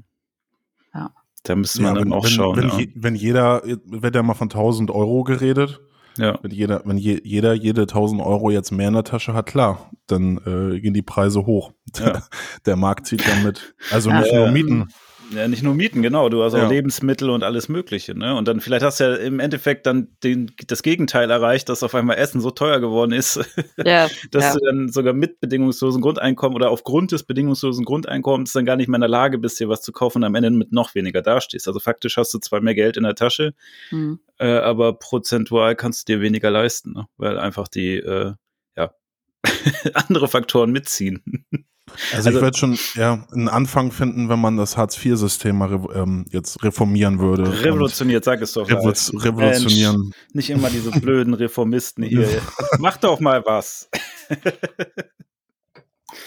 Speaker 4: Ja.
Speaker 3: Da müsste man
Speaker 2: Ja,
Speaker 3: dann
Speaker 2: wenn,
Speaker 3: auch
Speaker 2: wenn,
Speaker 3: schauen.
Speaker 2: wenn,
Speaker 3: ja.
Speaker 2: je, wenn jeder, wird ja mal von 1000 Euro geredet.
Speaker 3: ja.
Speaker 2: Wenn jeder, wenn je, jeder jede 1000 Euro jetzt mehr in der Tasche hat, klar, dann äh, gehen die Preise hoch.
Speaker 3: Ja.
Speaker 2: Der Markt zieht dann mit. Also
Speaker 4: Ja.
Speaker 2: nicht nur
Speaker 3: Ja.
Speaker 2: Mieten.
Speaker 3: Ja, nicht nur Mieten, genau. Du hast auch
Speaker 2: Ja.
Speaker 3: Lebensmittel und alles Mögliche, ne? Und dann vielleicht hast du ja im Endeffekt dann den, das Gegenteil erreicht, dass auf einmal Essen so teuer geworden ist,
Speaker 4: Ja,
Speaker 3: dass
Speaker 4: ja.
Speaker 3: du dann sogar mit bedingungslosen Grundeinkommen oder aufgrund des bedingungslosen Grundeinkommens dann gar nicht mehr in der Lage bist, dir was zu kaufen und am Ende mit noch weniger dastehst. Also faktisch hast du zwar mehr Geld in der Tasche,
Speaker 4: Hm.
Speaker 3: äh, aber prozentual kannst du dir weniger leisten, ne? weil einfach die äh, ja andere Faktoren mitziehen.
Speaker 2: Also,
Speaker 3: Also-
Speaker 2: ich würde schon ja, einen Anfang finden, wenn man das Hartz-IV-System mal ähm, jetzt reformieren würde.
Speaker 3: Revolutioniert, sag es doch. live.
Speaker 2: Revo revolutionieren.
Speaker 3: Nicht immer diese blöden Reformisten hier. Mach doch mal was.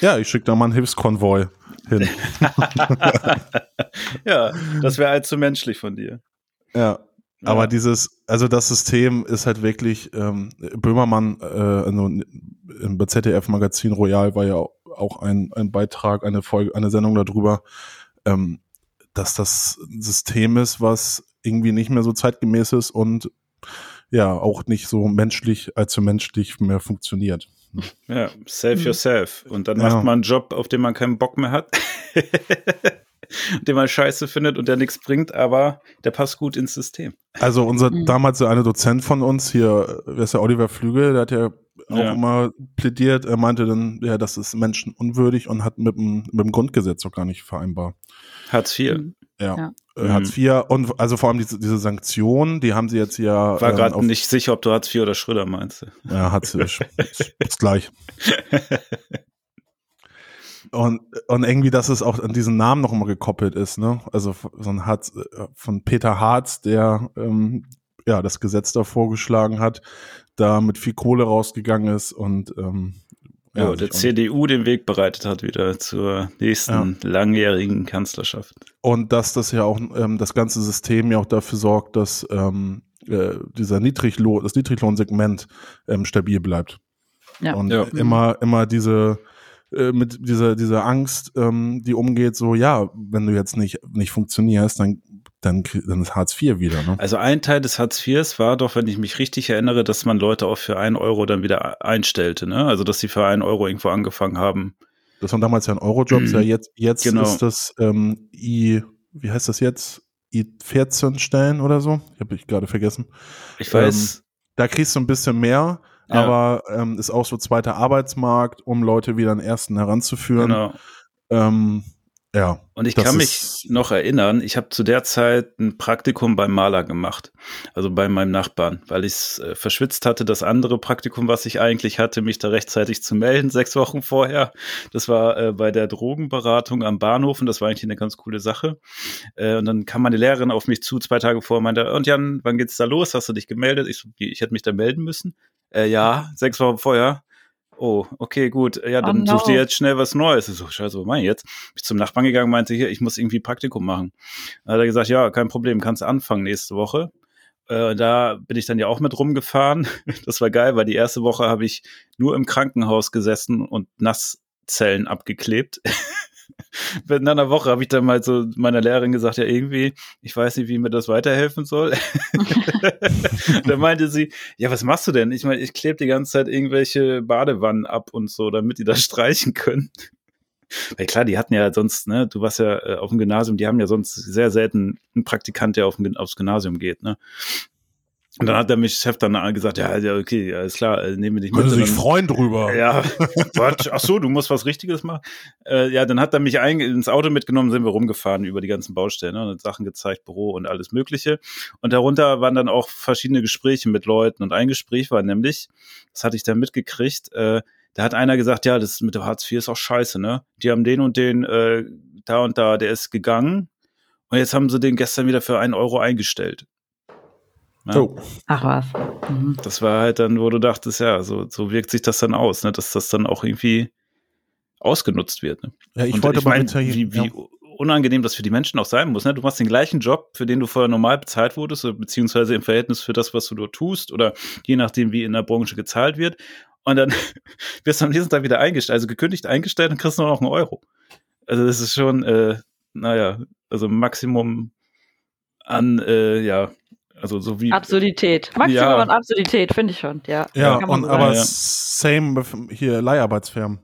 Speaker 2: Ja, ich schicke da mal einen Hilfskonvoi hin.
Speaker 3: ja, das wäre allzu menschlich von dir.
Speaker 2: Ja. Aber
Speaker 3: Ja.
Speaker 2: dieses, also das System ist halt wirklich, ähm, Böhmermann, äh, also im ZDF-Magazin Royal war ja auch ein, ein Beitrag, eine Folge, eine Sendung darüber, ähm, dass das ein System ist, was irgendwie nicht mehr so zeitgemäß ist und ja, auch nicht so menschlich, allzu menschlich mehr funktioniert.
Speaker 3: Ja, save
Speaker 4: Mhm.
Speaker 3: yourself. Und dann
Speaker 2: Ja.
Speaker 3: macht man einen Job, auf den man keinen Bock mehr hat. den man scheiße findet und der nichts bringt, aber der passt gut ins System.
Speaker 2: Also unser
Speaker 4: Mhm.
Speaker 2: damals der eine Dozent von uns hier, wer ist der Oliver Flügel, der hat ja auch
Speaker 3: Ja.
Speaker 2: immer plädiert, er meinte dann, ja, das ist menschenunwürdig und hat mit dem, mit dem Grundgesetz auch gar nicht vereinbar.
Speaker 3: Hartz IV.
Speaker 4: Mhm.
Speaker 2: Ja.
Speaker 4: Ja.
Speaker 2: Äh,
Speaker 3: Mhm.
Speaker 2: Hartz IV und also vor allem diese, diese Sanktionen, die haben sie jetzt ja
Speaker 3: War
Speaker 2: ähm,
Speaker 3: gerade
Speaker 2: auf-
Speaker 3: nicht sicher, ob du Hartz IV oder Schröder meinst.
Speaker 2: Ja, hat sie. ist, ist gleich. Und, und irgendwie, dass es auch an diesen Namen noch immer gekoppelt ist, ne? Also so ein Harz, äh, von Peter Harz, der ähm, ja das Gesetz da vorgeschlagen hat, da mit viel Kohle rausgegangen ist und ähm,
Speaker 3: Ja,
Speaker 2: sich
Speaker 3: der CDU den Weg bereitet hat wieder zur nächsten langjährigen Kanzlerschaft.
Speaker 2: Und dass das ja auch ähm, das ganze System ja auch dafür sorgt, dass ähm, äh, dieser Niedriglohn, das Niedriglohnsegment ähm, stabil bleibt.
Speaker 4: Ja.
Speaker 2: Und
Speaker 3: Ja.
Speaker 2: immer, immer diese äh, mit dieser, dieser Angst, ähm, die umgeht, so ja, wenn du jetzt nicht, nicht funktionierst, dann, dann, dann ist Hartz IV wieder, ne?
Speaker 3: Also ein Teil des Hartz IVs war doch, wenn ich mich richtig erinnere, dass man Leute auch für einen Euro dann wieder einstellte, ne? Also dass sie für einen Euro irgendwo angefangen haben.
Speaker 2: Das waren damals ja ein Eurojobs, ja jetzt, jetzt
Speaker 3: Genau.
Speaker 2: ist das ähm, I, wie heißt das jetzt? I14 Stellen oder so? Ich habe ich gerade vergessen.
Speaker 3: Ich weiß,
Speaker 2: Da kriegst du ein bisschen mehr,
Speaker 3: Ja.
Speaker 2: aber ähm, ist auch so zweiter Arbeitsmarkt, um Leute wieder an den ersten heranzuführen.
Speaker 3: genau.
Speaker 2: Ähm, ja.
Speaker 3: Und ich kann mich noch erinnern, ich habe zu der Zeit ein Praktikum beim Maler gemacht, also bei meinem Nachbarn, weil ich es äh, verschwitzt hatte, das andere Praktikum, was ich eigentlich hatte, mich da rechtzeitig zu melden, sechs Wochen vorher. Das war äh, bei der Drogenberatung am Bahnhof und das war eigentlich eine ganz coole Sache. Äh, und dann kam meine Lehrerin auf mich zu, zwei Tage vorher, meinte, und Jan, wann geht's da los? Hast du dich gemeldet? Ich, so, ich hätte mich da melden müssen. Äh, ja, sechs Wochen vorher. Oh, okay, gut. Ja,
Speaker 4: Oh
Speaker 3: dann
Speaker 4: no.
Speaker 3: such dir jetzt schnell was Neues. Ich so, scheiße, was mach ich jetzt? Bin ich zum Nachbarn gegangen, meinte hier, ich muss irgendwie Praktikum machen. Dann hat er gesagt, ja, kein Problem, kannst anfangen nächste Woche. Äh, da bin ich dann ja auch mit rumgefahren. Das war geil, weil die erste Woche habe ich nur im Krankenhaus gesessen und Nasszellen abgeklebt. in einer Woche habe ich dann mal so meiner Lehrerin gesagt, ja irgendwie, ich weiß nicht, wie mir das weiterhelfen soll. da meinte sie, ja, was machst du denn? Ich meine, ich klebe die ganze Zeit irgendwelche Badewannen ab und so, damit die das streichen können. Weil klar, die hatten ja sonst, ne, du warst ja äh, auf dem Gymnasium, die haben ja sonst sehr selten einen Praktikant, der auf dem, aufs Gymnasium geht, ne? Und dann hat der mich Chef dann gesagt, ja, ja, okay, alles klar, äh, nehmen wir dich
Speaker 2: mit. Würde sich freuen drüber.
Speaker 3: Ja, Quatsch. Ach so, du musst was Richtiges machen. Äh, ja, dann hat er mich ein, ins Auto mitgenommen, sind wir rumgefahren über die ganzen Baustellen, ne, und Sachen gezeigt, Büro und alles Mögliche. Und darunter waren dann auch verschiedene Gespräche mit Leuten. Und ein Gespräch war nämlich, das hatte ich dann mitgekriegt, äh, da hat einer gesagt, ja, das mit der Hartz IV ist auch scheiße, ne? Die haben den und den äh, da und da, der ist gegangen. Und jetzt haben sie den gestern wieder für einen Euro eingestellt.
Speaker 4: Ja. Oh. Ach was.
Speaker 3: Mhm. Das war halt dann, wo du dachtest, ja, so, so wirkt sich das dann aus, ne? dass das dann auch irgendwie ausgenutzt wird. Ne?
Speaker 2: Ja, ich Und wollte ich mein,
Speaker 3: wie, wie ja. unangenehm das für die Menschen auch sein muss. Ne? Du machst den gleichen Job, für den du vorher normal bezahlt wurdest, beziehungsweise im Verhältnis für das, was du dort tust, oder je nachdem, wie in der Branche gezahlt wird. Und dann wirst du am nächsten Tag wieder eingestellt, also gekündigt eingestellt und kriegst nur noch einen Euro. Also das ist schon, äh, naja, also Maximum an, äh, ja, also so wie
Speaker 4: Absurdität. Maximum ja. an Absurdität, finde ich schon, ja.
Speaker 2: Ja, und, so aber ja. same hier Leiharbeitsfirmen.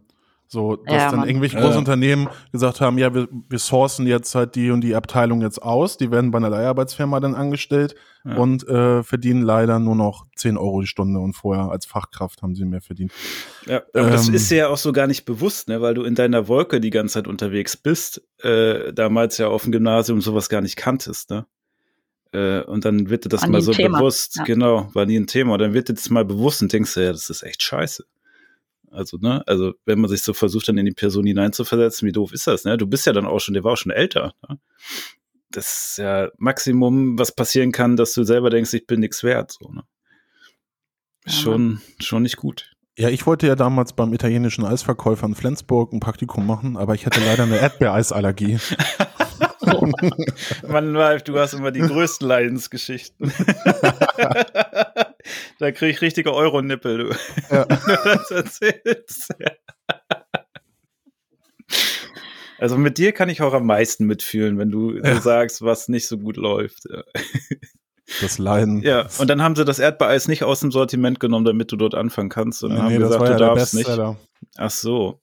Speaker 2: So, dass ja, dann Mann. irgendwelche ja. Großunternehmen gesagt haben, ja, wir, wir sourcen jetzt halt die und die Abteilung jetzt aus, die werden bei einer Leiharbeitsfirma dann angestellt ja. und äh, verdienen leider nur noch 10 Euro die Stunde und vorher als Fachkraft haben sie mehr verdient.
Speaker 3: Ja, aber ähm, das ist ja auch so gar nicht bewusst, ne, weil du in deiner Wolke die ganze Zeit unterwegs bist, äh, damals ja auf dem Gymnasium sowas gar nicht kanntest, ne? Äh, und dann wird dir das war mal so Thema. bewusst, ja. genau, war nie ein Thema. Und dann wird dir das mal bewusst und denkst du, ja, das ist echt scheiße. Also, ne, also wenn man sich so versucht, dann in die Person hineinzuversetzen, wie doof ist das, ne? Du bist ja dann auch schon, der war auch schon älter. Ne? Das ist ja Maximum, was passieren kann, dass du selber denkst, ich bin nichts wert. So, ne? Ja, schon, schon nicht gut.
Speaker 2: Ja, ich wollte ja damals beim italienischen Eisverkäufer in Flensburg ein Praktikum machen, aber ich hatte leider eine Erdbeereisallergie.
Speaker 3: Mann, Ralf, du hast immer die größten Leidensgeschichten. da kriege ich richtige Euro-Nippel, du. Ja. Du das erzählst. Also mit dir kann ich auch am meisten mitfühlen, wenn du, ja. du sagst, was nicht so gut läuft.
Speaker 2: Das Leiden.
Speaker 3: Ja, und dann haben sie das Erdbeereis nicht aus dem Sortiment genommen, damit du dort anfangen kannst. Und dann nee, haben nee, gesagt, du ja darfst nicht. Ach so.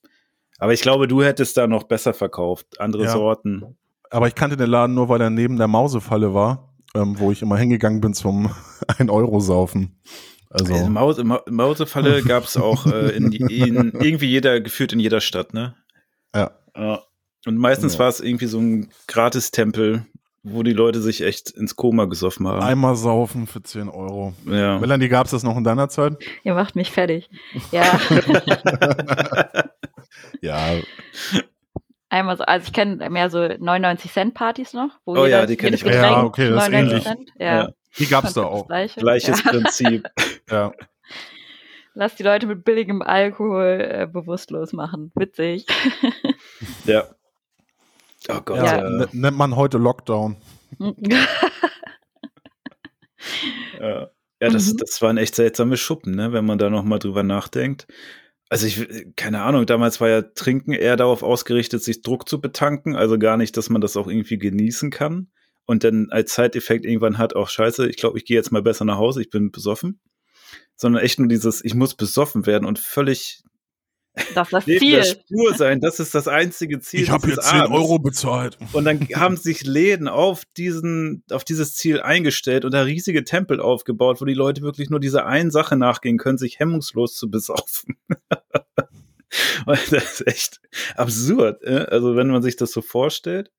Speaker 3: Aber ich glaube, du hättest da noch besser verkauft. Andere ja. Sorten.
Speaker 2: Aber ich kannte den Laden nur, weil er neben der Mausefalle war, ähm, wo ich immer hingegangen bin zum 1 Euro saufen. Also
Speaker 3: äh, Maus, Ma Mausefalle gab es auch äh, in, in, irgendwie jeder geführt in jeder Stadt, ne?
Speaker 2: Ja.
Speaker 3: ja. Und meistens ja. war es irgendwie so ein Gratistempel, wo die Leute sich echt ins Koma gesoffen haben.
Speaker 2: Einmal saufen für 10 Euro.
Speaker 3: Ja.
Speaker 2: Melanie, gab es das noch in deiner Zeit?
Speaker 4: Ihr macht mich fertig. Ja.
Speaker 2: ja.
Speaker 4: Einmal so, also ich kenne mehr so 99 Cent Partys noch.
Speaker 3: Wo oh ja, die kenne ich auch.
Speaker 2: Ja, okay, das ist ähnlich.
Speaker 4: Cent. Ja. ja.
Speaker 2: Die gab es da auch.
Speaker 3: Gleiche. Gleiches ja. Prinzip.
Speaker 2: ja.
Speaker 4: Lass die Leute mit billigem Alkohol äh, bewusstlos machen. Witzig.
Speaker 3: ja.
Speaker 2: Oh Gott. Ja, ja. Nennt man heute Lockdown.
Speaker 3: ja. Ja, das, mhm. das waren echt seltsame Schuppen, ne, wenn man da nochmal drüber nachdenkt. Also ich, keine Ahnung, damals war ja Trinken eher darauf ausgerichtet, sich Druck zu betanken, also gar nicht, dass man das auch irgendwie genießen kann. Und dann als Zeiteffekt irgendwann hat auch scheiße, ich glaube, ich gehe jetzt mal besser nach Hause, ich bin besoffen. Sondern echt nur dieses, ich muss besoffen werden und völlig
Speaker 4: das ist das Ziel.
Speaker 3: Der Spur sein, das ist das einzige Ziel.
Speaker 2: Ich habe jetzt 10 Abends. Euro bezahlt.
Speaker 3: Und dann haben sich Läden auf diesen, auf dieses Ziel eingestellt und da riesige Tempel aufgebaut, wo die Leute wirklich nur dieser einen Sache nachgehen können, sich hemmungslos zu besaufen. das ist echt absurd. Also wenn man sich das so vorstellt.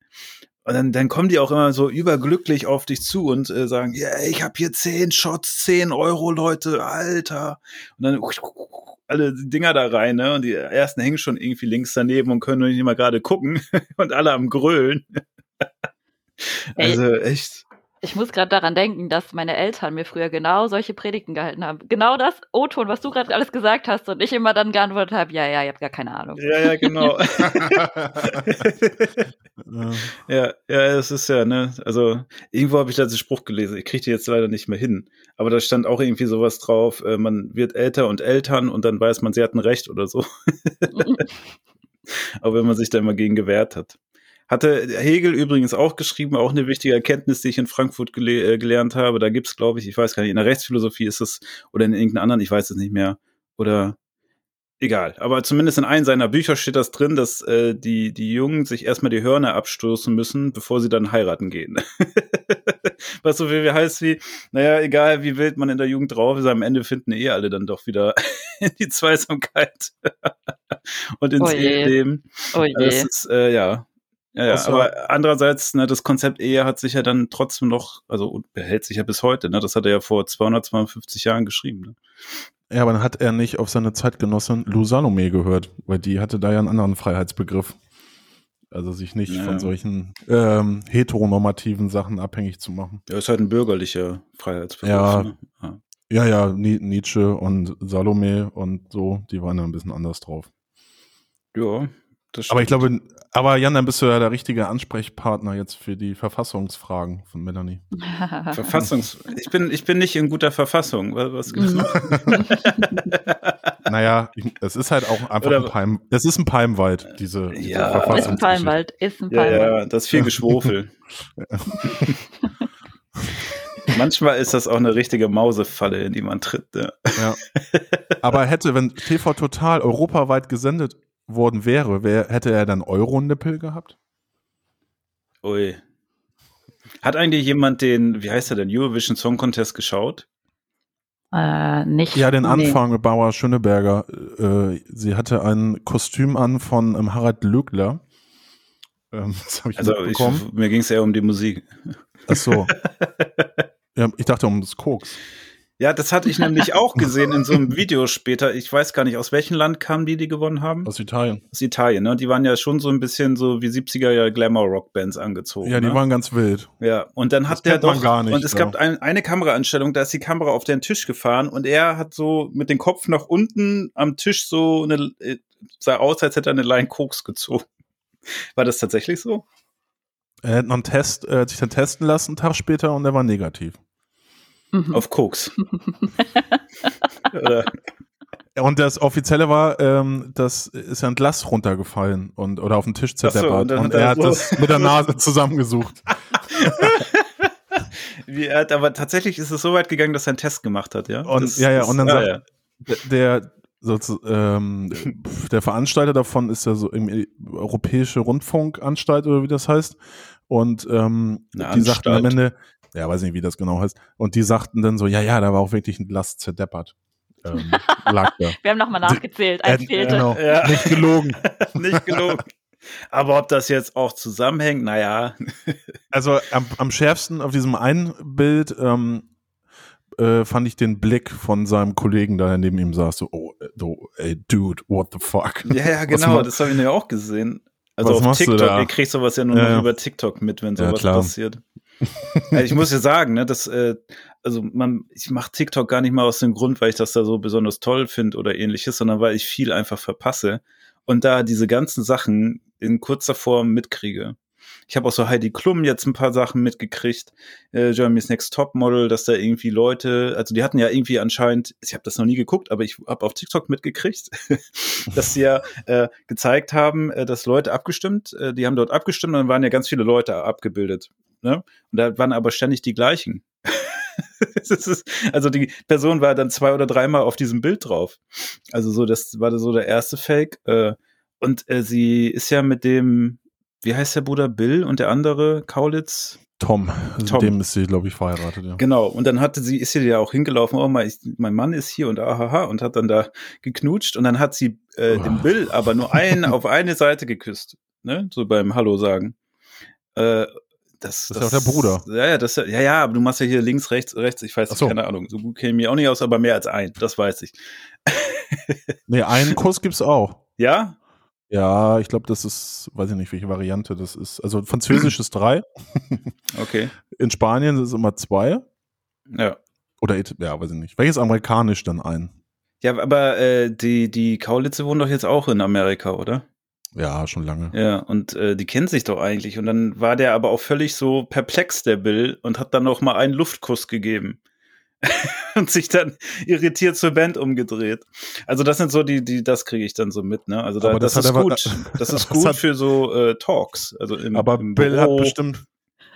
Speaker 3: Und dann, dann kommen die auch immer so überglücklich auf dich zu und äh, sagen, ja, yeah, ich habe hier zehn Shots, zehn Euro, Leute, Alter. Und dann alle Dinger da rein, ne? Und die ersten hängen schon irgendwie links daneben und können nicht mal gerade gucken und alle am Grölen. also echt.
Speaker 4: Ich muss gerade daran denken, dass meine Eltern mir früher genau solche Predigten gehalten haben. Genau das O-Ton, was du gerade alles gesagt hast und ich immer dann geantwortet habe, ja, ja, ich habe gar keine Ahnung.
Speaker 3: Ja, ja, genau. ja, ja, es ist ja, ne, also irgendwo habe ich da diesen Spruch gelesen, ich kriege die jetzt leider nicht mehr hin, aber da stand auch irgendwie sowas drauf, äh, man wird älter und Eltern und dann weiß man, sie hatten recht oder so. auch wenn man sich da immer gegen gewehrt hat. Hatte Hegel übrigens auch geschrieben, auch eine wichtige Erkenntnis, die ich in Frankfurt gele äh, gelernt habe. Da gibt's, glaube ich, ich weiß gar nicht, in der Rechtsphilosophie ist es, oder in irgendeinem anderen, ich weiß es nicht mehr, oder egal. Aber zumindest in einem seiner Bücher steht das drin, dass äh, die, die Jungen sich erstmal die Hörner abstoßen müssen, bevor sie dann heiraten gehen. Was so viel heißt wie, naja, egal wie wild man in der Jugend drauf ist, am Ende finden eh alle dann doch wieder in die Zweisamkeit und ins
Speaker 4: Oh je.
Speaker 3: Eheleben.
Speaker 4: Oh je.
Speaker 3: Das ist, äh, ja. Ja, ja, aber andererseits, ne, das Konzept Ehe hat sich ja dann trotzdem noch, also behält sich ja bis heute, ne? Das hat er ja vor 252 Jahren geschrieben. Ne?
Speaker 2: Ja, aber dann hat er nicht auf seine Zeitgenossin Lou Salome gehört, weil die hatte da ja einen anderen Freiheitsbegriff. Also sich nicht
Speaker 3: Ja.
Speaker 2: von solchen ähm, heteronormativen Sachen abhängig zu machen.
Speaker 3: Er ist halt ein bürgerlicher Freiheitsbegriff.
Speaker 2: Ja.
Speaker 3: Ne? ja.
Speaker 2: Ja, ja, Ni- Nietzsche und Salome und so, die waren da ein bisschen anders drauf.
Speaker 3: Ja,
Speaker 2: Aber ich glaube, aber Jan, dann bist du ja der richtige Ansprechpartner jetzt für die Verfassungsfragen von Melanie.
Speaker 3: Verfassungs. Ich bin, ich bin nicht in guter Verfassung. Was, gibt's noch?
Speaker 2: Naja, ich- es ist halt auch einfach
Speaker 3: Oder-
Speaker 2: ein Palm, es ist ein Palmwald, diese, diese
Speaker 3: Ja.
Speaker 4: ist ein. Palmwald, ist ein
Speaker 3: Ja,
Speaker 4: Palmwald.
Speaker 3: ja, das ist viel Geschwofel. Manchmal ist das auch eine richtige Mausefalle, in die man tritt. Ja.
Speaker 2: Ja. Aber hätte, wenn TV Total europaweit gesendet worden wäre, wer, hätte er dann Euro-Nippel gehabt?
Speaker 3: Ui. Hat eigentlich jemand den, wie heißt er denn, Eurovision Song Contest geschaut?
Speaker 4: Äh, nicht.
Speaker 2: Ja, den
Speaker 4: nee.
Speaker 2: Anfang mit Bauer Schöneberger. Äh, sie hatte ein Kostüm an von ähm, Harald Lögler. Ähm, das habe ich
Speaker 3: Also ich, mir ging es eher um die Musik.
Speaker 2: Ach so. ja, ich dachte um das Koks.
Speaker 3: Ja, das hatte ich nämlich auch gesehen in so einem Video später. Ich weiß gar nicht, aus welchem Land kamen die, die gewonnen haben?
Speaker 2: Aus Italien.
Speaker 3: Aus Italien, ne? Die waren ja schon so ein bisschen so wie 70er Jahre Glamour-Rock-Bands angezogen.
Speaker 2: Ja, die
Speaker 3: ne?
Speaker 2: waren ganz wild.
Speaker 3: Ja, und dann
Speaker 2: Das
Speaker 3: hat der
Speaker 2: kennt man
Speaker 3: doch,
Speaker 2: gar nicht,
Speaker 3: und es
Speaker 2: ja.
Speaker 3: gab ein, eine Kameraanstellung, da ist die Kamera auf den Tisch gefahren und er hat so mit dem Kopf nach unten am Tisch so eine, äh, sah aus, als hätte er eine Line Koks gezogen. War das tatsächlich so?
Speaker 2: Er hat noch einen Test, er hat sich dann testen lassen, einen Tag später, und der war negativ.
Speaker 4: Mhm.
Speaker 3: Auf Koks.
Speaker 2: Und das Offizielle war, ähm, das ist ja ein Glas runtergefallen und oder auf den Tisch
Speaker 3: Ach so,
Speaker 2: zerdeppert.
Speaker 3: und
Speaker 2: und
Speaker 3: er
Speaker 2: hat
Speaker 3: so-
Speaker 2: das mit der Nase zusammengesucht.
Speaker 3: wie, er hat, aber tatsächlich ist es so weit gegangen, dass er einen Test gemacht hat, ja?
Speaker 2: Und-
Speaker 3: Das-
Speaker 2: ja, ja, und dann
Speaker 3: ah,
Speaker 2: sagt- Der, sozu- ähm, der Veranstalter davon ist ja so irgendwie Europäische Rundfunkanstalt oder wie das heißt. Und ähm, die sagten am. Ende, ja, weiß nicht, wie das genau heißt. Und die sagten dann so, ja, ja, da war auch wirklich ein Glas zerdeppert. Ähm, lag da.
Speaker 4: Wir haben nochmal nachgezählt, eins
Speaker 2: Äh,
Speaker 4: fehlte.
Speaker 2: genau.
Speaker 3: Ja.
Speaker 2: Nicht gelogen.
Speaker 3: nicht gelogen. Aber ob das jetzt auch zusammenhängt, naja.
Speaker 2: Also am, am schärfsten auf diesem einen Bild ähm, äh, fand ich den Blick von seinem Kollegen, da der neben ihm saß, so, oh, äh, du, ey, dude, what the fuck?
Speaker 3: Ja, ja, genau, das habe ich ja auch gesehen. Also
Speaker 2: Was
Speaker 3: auf TikTok, ihr kriegt sowas ja nur
Speaker 2: Ja,
Speaker 3: noch
Speaker 2: ja.
Speaker 3: über TikTok mit, wenn
Speaker 2: Ja,
Speaker 3: sowas
Speaker 2: klar.
Speaker 3: passiert. also ich muss ja sagen, ne, das, äh, also man, ich mache TikTok gar nicht mal aus dem Grund, weil ich das da so besonders toll finde oder ähnliches, sondern weil ich viel einfach verpasse und da diese ganzen Sachen in kurzer Form mitkriege. Ich habe auch so Heidi Klum jetzt ein paar Sachen mitgekriegt, äh, Germany's Next Top Model, dass da irgendwie Leute, also die hatten ja irgendwie anscheinend, ich habe das noch nie geguckt, aber ich habe auf TikTok mitgekriegt, dass sie ja äh, gezeigt haben, äh, dass Leute abgestimmt, äh, die haben dort abgestimmt und dann waren ja ganz viele Leute abgebildet. Ne? Und da waren aber ständig die gleichen. Ist, also die Person war dann zwei oder dreimal auf diesem Bild drauf. Also so, das war so der erste Fake. Äh, und äh, sie ist ja mit dem, wie heißt der Bruder Bill und der andere Kaulitz?
Speaker 2: Tom, also
Speaker 3: Tom.
Speaker 2: mit dem ist sie, glaube ich, verheiratet, ja.
Speaker 3: Genau. Und dann hatte sie, ist sie ja auch hingelaufen, oh mein, ich, mein Mann ist hier und ahaha und hat dann da geknutscht und dann hat sie äh,
Speaker 2: Oh.
Speaker 3: den Bill aber nur einen auf eine Seite geküsst. Ne? So beim Hallo sagen. Äh, das,
Speaker 2: Das ist ja auch der Bruder.
Speaker 3: Ja, ja, das, ja, ja, aber du machst ja hier links, rechts, rechts, ich weiß
Speaker 2: so.
Speaker 3: keine Ahnung. So gut käme mir auch nicht aus, aber mehr als ein, das weiß ich.
Speaker 2: Nee, einen Kuss gibt's auch.
Speaker 3: Ja?
Speaker 2: Ja, ich glaube, das ist, weiß ich nicht, welche Variante das ist. Also Französisch ist drei.
Speaker 3: Okay.
Speaker 2: In Spanien sind es immer zwei.
Speaker 3: Ja.
Speaker 2: Oder, ja, weiß ich nicht. Welches amerikanisch dann ein?
Speaker 3: Ja, aber äh, die, die Kaulitze wohnen doch jetzt auch in Amerika, oder?
Speaker 2: Ja, schon lange.
Speaker 3: Ja, und äh, die kennen sich doch eigentlich. Und dann war der aber auch völlig so perplex, der Bill, und hat dann noch mal einen Luftkuss gegeben. und sich dann irritiert zur Band umgedreht. Also das sind so die, die, das kriege ich dann so mit, ne? Also da,
Speaker 2: Aber
Speaker 3: das,
Speaker 2: das
Speaker 3: ist
Speaker 2: aber-
Speaker 3: gut. Das ist
Speaker 2: das
Speaker 3: gut
Speaker 2: hat-
Speaker 3: für so äh, Talks. Also im,
Speaker 2: Aber
Speaker 3: im
Speaker 2: Bill
Speaker 3: Büro.
Speaker 2: hat bestimmt,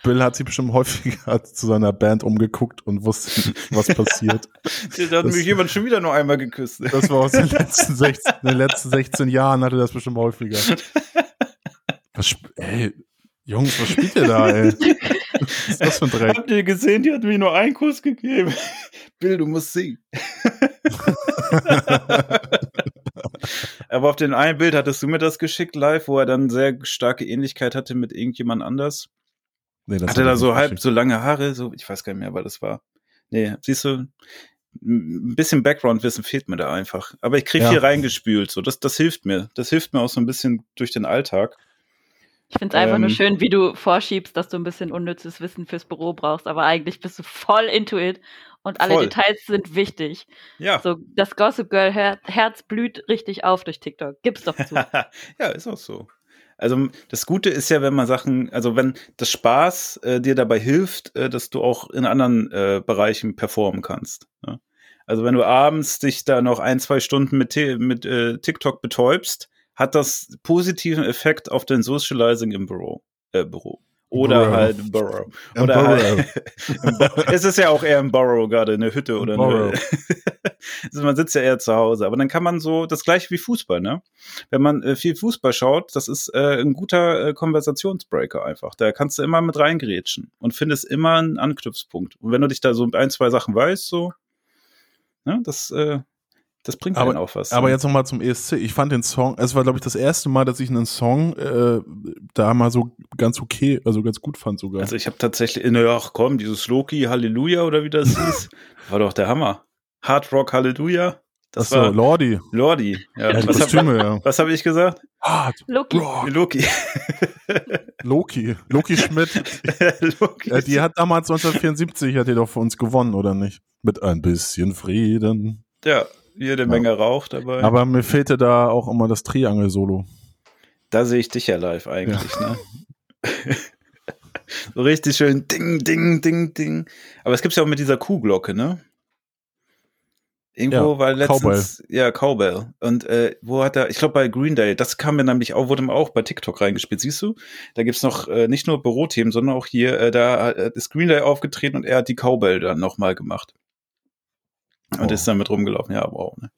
Speaker 2: Bill hat sich bestimmt häufiger zu seiner Band umgeguckt und wusste, was passiert.
Speaker 3: Da hat
Speaker 2: das-
Speaker 3: mich jemand schon wieder nur einmal geküsst.
Speaker 2: Das war aus den letzten 16, in den letzten 16 Jahren hatte das bestimmt häufiger. Was, ey, Jungs, was spielt ihr da, ey? Was ist das für ein Dreck?
Speaker 3: Habt ihr gesehen, die hat mir nur einen Kuss gegeben. Bill, du musst singen. Aber auf dem einen Bild hattest du mir das geschickt live, wo er dann sehr starke Ähnlichkeit hatte mit irgendjemand anders.
Speaker 2: Nee, das
Speaker 3: Hatte da
Speaker 2: hat er
Speaker 3: so
Speaker 2: nicht
Speaker 3: halb so lange Haare, so, ich weiß gar nicht mehr, was das war. Nee, siehst du, ein bisschen Background-Wissen fehlt mir da einfach. Aber ich kriege
Speaker 2: Ja.
Speaker 3: hier reingespült, so, das, das hilft mir. Das hilft mir auch so ein bisschen durch den Alltag.
Speaker 4: Ich finde es einfach nur
Speaker 3: Ähm.
Speaker 4: schön, wie du vorschiebst, dass du ein bisschen unnützes Wissen fürs Büro brauchst, aber eigentlich bist du voll into it und alle
Speaker 3: Voll.
Speaker 4: Details sind wichtig.
Speaker 3: Ja.
Speaker 4: So, das Gossip Girl Her Herz blüht richtig auf durch TikTok. Gib's doch zu.
Speaker 3: ja, ist auch so. Also das Gute ist ja, wenn man Sachen, also wenn das Spaß äh, dir dabei hilft, äh, dass du auch in anderen äh, Bereichen performen kannst. Ne? Also wenn du abends dich da noch ein, zwei Stunden mit, mit äh, TikTok betäubst, hat das positiven Effekt auf dein Socializing im Büro. Äh, Büro. Oder
Speaker 2: Borough.
Speaker 3: halt.
Speaker 2: Im
Speaker 3: Oder
Speaker 2: Borough.
Speaker 3: halt, es ist ja auch eher im Borough gerade, eine Hütte oder eine also man sitzt ja eher zu Hause. Aber dann kann man so, das gleiche wie Fußball, ne? Wenn man äh, viel Fußball schaut, das ist äh, ein guter äh, Konversationsbreaker einfach. Da kannst du immer mit reingrätschen und findest immer einen Anknüpfpunkt. Und wenn du dich da so ein, zwei Sachen weißt, so, ne, das, äh, das bringt
Speaker 2: Aber-
Speaker 3: auch was.
Speaker 2: Aber jetzt nochmal zum ESC. Ich fand den Song, es war, glaube ich, das erste Mal, dass ich einen Song äh, da mal so ganz okay, also ganz gut fand sogar.
Speaker 3: Also ich habe tatsächlich, na, ach komm, dieses Loki Halleluja oder wie das hieß, war doch der Hammer. Hard Rock Halleluja. Das
Speaker 2: Achso,
Speaker 3: war
Speaker 2: Lordi.
Speaker 3: Lordi. Ja,
Speaker 2: Ja, die
Speaker 3: was habe
Speaker 2: ja.
Speaker 3: was hab ich gesagt?
Speaker 2: Hard
Speaker 4: Loki.
Speaker 2: Rock.
Speaker 3: Loki.
Speaker 2: Loki. Loki Schmidt.
Speaker 3: Loki.
Speaker 2: Ja, die hat damals 1974, hat die doch für uns gewonnen, oder nicht? Mit ein bisschen Frieden.
Speaker 3: Ja, jede Menge Rauch dabei.
Speaker 2: Aber mir fehlte da auch immer das Triangel-Solo.
Speaker 3: da sehe ich dich ja live eigentlich, ne? so richtig schön Ding, Ding, Ding, Ding. Aber es gibt's ja auch mit dieser Kuhglocke, ne? Irgendwo
Speaker 2: Ja,
Speaker 3: war letztens, ja, Cowbell. Und äh, wo hat er, ich glaube bei Green Day, das kam mir nämlich auch, wurde mir auch bei TikTok reingespielt, siehst du? Da gibt's noch äh, nicht nur Bürothemen, sondern auch hier, äh, da äh, ist Green Day aufgetreten und er hat die Cowbell dann nochmal gemacht. Und
Speaker 2: Oh.
Speaker 3: ist damit rumgelaufen, ja, wow. Ne?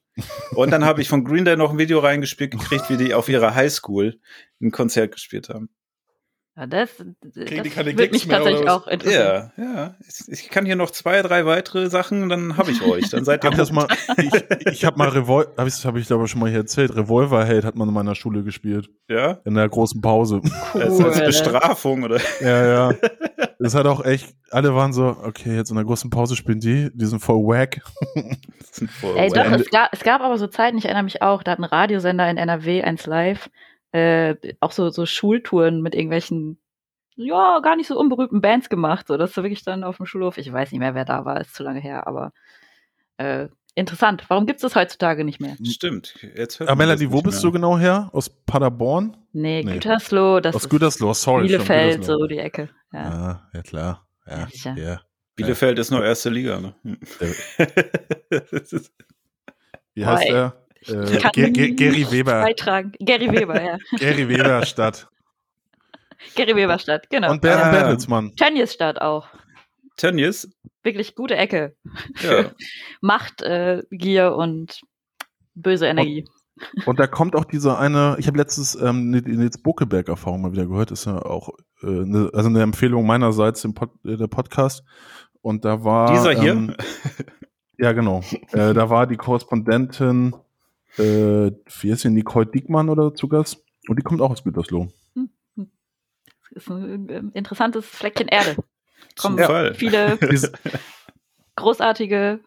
Speaker 3: Und dann habe ich von Green Day noch ein Video reingespielt gekriegt, wie die auf ihrer Highschool ein Konzert gespielt haben.
Speaker 4: Ja, das das würde mich
Speaker 3: mehr,
Speaker 4: tatsächlich auch interessieren.
Speaker 3: Ja, ja. Ich, ich kann hier noch zwei, drei weitere Sachen, dann habe ich euch. Dann seid ihr
Speaker 2: das mal, ich, ich habe mal Revol habe ich, hab ich glaube schon mal hier erzählt, Revolverheld hat man in meiner Schule gespielt.
Speaker 3: ja?
Speaker 2: In der großen Pause.
Speaker 3: Als, als Bestrafung oder
Speaker 2: ja, ja. Das hat auch echt, alle waren so, okay, jetzt in der großen Pause spielen die, die sind voll wack.
Speaker 3: sind voll
Speaker 4: Ey, doch, es gab, es gab aber so Zeiten, ich erinnere mich auch, da hat ein Radiosender in NRW, eins live, äh, auch so, so Schultouren mit irgendwelchen, ja, gar nicht so unberühmten Bands gemacht, so, dass du wirklich dann auf dem Schulhof, ich weiß nicht mehr, wer da war, ist zu lange her, aber äh, interessant. Warum gibt es das heutzutage nicht mehr?
Speaker 3: Stimmt. Jetzt hört
Speaker 2: Aber
Speaker 3: man das
Speaker 2: Melanie, wo bist
Speaker 3: mehr.
Speaker 2: du genau her? Aus Paderborn?
Speaker 4: Nee,
Speaker 2: Nee.
Speaker 4: Gütersloh, das
Speaker 2: Aus
Speaker 4: ist
Speaker 2: Gütersloh, sorry.
Speaker 4: Bielefeld,
Speaker 2: Gütersloh.
Speaker 4: so die Ecke. Ja.
Speaker 2: Ja, ja klar. Ja,
Speaker 4: Ja, sicher.
Speaker 2: ja.
Speaker 3: Bielefeld ist nur erste Liga, ne? Hm.
Speaker 2: Wie heißt
Speaker 4: Boah,
Speaker 2: er? Äh, Gary Weber.
Speaker 4: Beitragen. Gary Weber, ja.
Speaker 2: Gary Weber Stadt.
Speaker 4: Gary Weber Stadt, genau.
Speaker 2: Und Bernd
Speaker 3: Ah.
Speaker 2: Bertelsmann.
Speaker 4: Tönnies Stadt auch.
Speaker 3: Tönnies,
Speaker 4: Wirklich gute Ecke.
Speaker 3: ja.
Speaker 4: Macht, äh, Gier und böse Energie.
Speaker 2: Und da kommt auch diese eine, ich habe letztens ähm, die Nils Buckeberg-Erfahrung mal wieder gehört, ist ja auch äh, ne, also eine Empfehlung meinerseits, im Pod, äh, der Podcast. Und da war.
Speaker 3: Dieser hier?
Speaker 2: Ähm, ja, genau. äh, da war die Korrespondentin, äh, wie ist sie, Nicole Diekmann oder zu Gast? Und die kommt auch aus Gütersloh.
Speaker 4: Das ist ein äh, interessantes Fleckchen Erde. Kommen
Speaker 3: Zufall.
Speaker 4: viele großartige.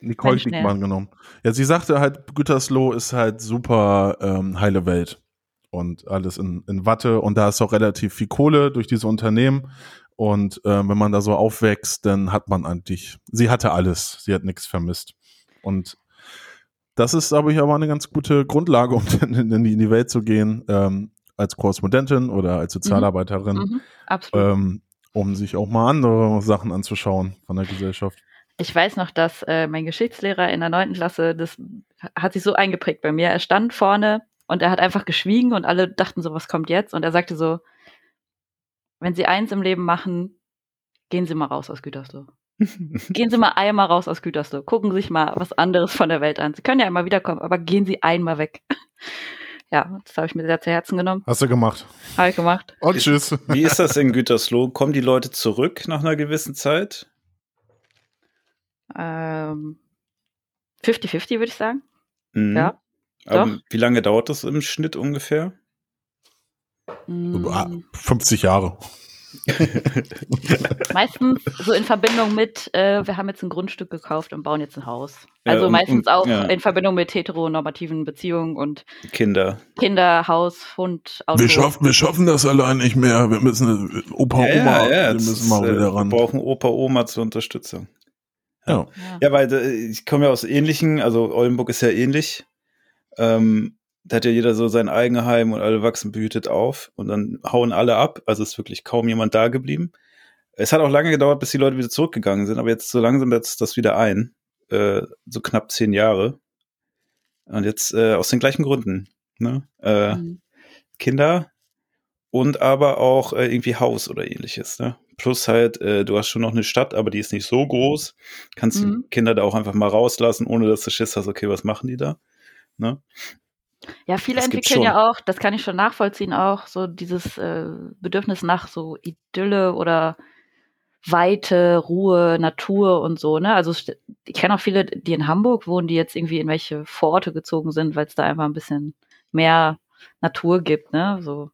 Speaker 2: Nicole
Speaker 4: Menschen, ja.
Speaker 2: Diekmann genommen. Ja, sie sagte halt, Gütersloh ist halt super ähm, heile Welt. Und alles in, in Watte. Und da ist auch relativ viel Kohle durch diese Unternehmen. Und ähm, wenn man da so aufwächst, dann hat man eigentlich, sie hatte alles. Sie hat nichts vermisst. Und das ist, glaube ich, aber eine ganz gute Grundlage, um dann in, in, die, in die Welt zu gehen, ähm, als Korrespondentin oder als Sozialarbeiterin,
Speaker 4: Mhm, absolut.
Speaker 2: ähm, um sich auch mal andere Sachen anzuschauen von der Gesellschaft.
Speaker 4: Ich weiß noch, dass äh, mein Geschichtslehrer in der neunten Klasse, das hat sich so eingeprägt bei mir. Er stand vorne und er hat einfach geschwiegen und alle dachten so, was kommt jetzt? Und er sagte so, wenn Sie eins im Leben machen, gehen Sie mal raus aus Gütersloh. Gehen Sie mal einmal raus aus Gütersloh. Gucken Sie sich mal was anderes von der Welt an. Sie können ja immer wiederkommen, aber gehen Sie einmal weg. Ja, das habe ich mir sehr zu Herzen genommen.
Speaker 2: Hast du gemacht.
Speaker 4: Habe ich gemacht.
Speaker 2: Und tschüss.
Speaker 3: Wie ist das in Gütersloh? Kommen die Leute zurück nach einer gewissen Zeit?
Speaker 4: Ähm, 50-50 würde ich sagen.
Speaker 3: Mhm.
Speaker 4: Ja.
Speaker 3: Aber
Speaker 4: doch.
Speaker 3: wie lange dauert das im Schnitt ungefähr?
Speaker 4: Mm,
Speaker 2: 50 Jahre.
Speaker 4: meistens so in Verbindung mit, äh, wir haben jetzt ein Grundstück gekauft und bauen jetzt ein Haus.
Speaker 3: Ja,
Speaker 4: Also
Speaker 3: und-
Speaker 4: meistens auch
Speaker 3: ja.
Speaker 4: in Verbindung mit heteronormativen Beziehungen und
Speaker 3: Kinder.
Speaker 4: Kinder, Haus, Hund, Auto.
Speaker 2: Wir schaffen, wir schaffen das allein nicht mehr. Wir müssen Opa, Oma, wir müssen mal
Speaker 3: äh,
Speaker 2: wieder ran.
Speaker 3: Wir brauchen Opa, Oma zur Unterstützung.
Speaker 2: Ja.
Speaker 4: Ja.
Speaker 3: Ja, weil äh, ich komme ja aus ähnlichen, also Oldenburg ist ja ähnlich. Ähm, da hat ja jeder so sein Eigenheim und alle wachsen behütet auf und dann hauen alle ab. Also ist wirklich kaum jemand da geblieben. Es hat auch lange gedauert, bis die Leute wieder zurückgegangen sind, aber jetzt so langsam setzt das wieder ein. Äh, so knapp zehn Jahre. Und jetzt äh, aus den gleichen Gründen. Ne? Äh,
Speaker 4: Mhm.
Speaker 3: Kinder und aber auch äh, irgendwie Haus oder ähnliches. Ne? Plus halt, äh, du hast schon noch eine Stadt, aber die ist nicht so groß. Kannst
Speaker 4: Mhm.
Speaker 3: die Kinder da auch einfach mal rauslassen, ohne dass du Schiss hast, okay, was machen die da? Ne?
Speaker 4: Ja, viele
Speaker 3: Das
Speaker 4: entwickeln ja auch, das kann ich schon nachvollziehen, auch so dieses äh, Bedürfnis nach so Idylle oder Weite, Ruhe, Natur und so, ne? Also ich kenne auch viele, die in Hamburg wohnen, die jetzt irgendwie in welche Vororte gezogen sind, weil es da einfach ein bisschen mehr Natur gibt, ne? So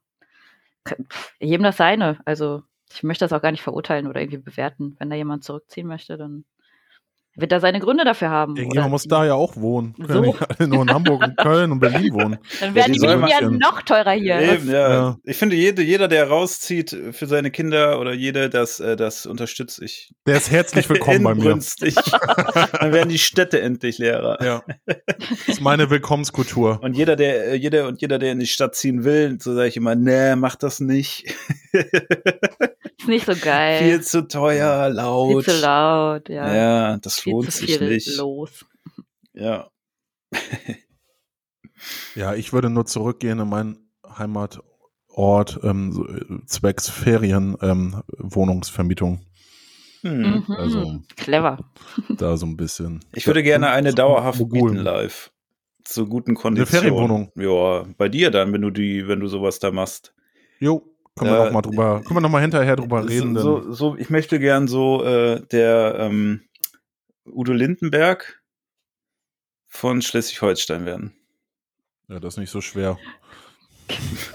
Speaker 4: pff, jedem das seine. Also ich möchte das auch gar nicht verurteilen oder irgendwie bewerten. Wenn da jemand zurückziehen möchte, dann wird er seine Gründe dafür haben.
Speaker 2: Irgendjemand muss da ja auch wohnen. Können
Speaker 4: So.
Speaker 2: ja nicht alle nur in Hamburg und Köln und Berlin wohnen.
Speaker 4: Dann werden
Speaker 3: die
Speaker 4: die Mieten ja noch teurer hier.
Speaker 3: Eben, ja.
Speaker 2: Ja.
Speaker 3: Ich finde, jede, jeder, der rauszieht für seine Kinder oder jede, das, äh, das unterstütze ich.
Speaker 2: Der ist herzlich willkommen bei mir.
Speaker 3: Inbrünstig. Dann werden die Städte endlich leerer.
Speaker 2: Ja. Das ist meine Willkommenskultur.
Speaker 3: Und jeder, der, äh, jeder und jeder, der in die Stadt ziehen will, so sage ich immer, nee, mach das nicht.
Speaker 4: Ist nicht so geil.
Speaker 3: Viel zu teuer, laut.
Speaker 4: Viel zu laut, ja.
Speaker 3: Ja, das
Speaker 4: viel
Speaker 3: lohnt
Speaker 4: zu
Speaker 3: sich
Speaker 4: viel
Speaker 3: nicht.
Speaker 4: los.
Speaker 3: Ja.
Speaker 2: Ja, ich würde nur zurückgehen in meinen Heimatort ähm, äh, zwecks Ferien ähm, Wohnungsvermietung.
Speaker 3: Hm.
Speaker 4: Mhm.
Speaker 2: also-
Speaker 4: Clever.
Speaker 2: Da so ein bisschen.
Speaker 3: Ich würde gerne eine dauerhaft
Speaker 2: Mogul.
Speaker 3: mieten live. Zu guten Konditionen.
Speaker 2: Ferienwohnung?
Speaker 3: Ja, bei dir dann, wenn du die, wenn du sowas da machst.
Speaker 2: Jo, können wir
Speaker 3: Ja,
Speaker 2: noch mal drüber, können wir noch mal hinterher drüber reden.
Speaker 3: so, so, so, ich möchte gern so äh, der ähm, Udo Lindenberg von Schleswig-Holstein werden.
Speaker 2: ja, das ist nicht so schwer.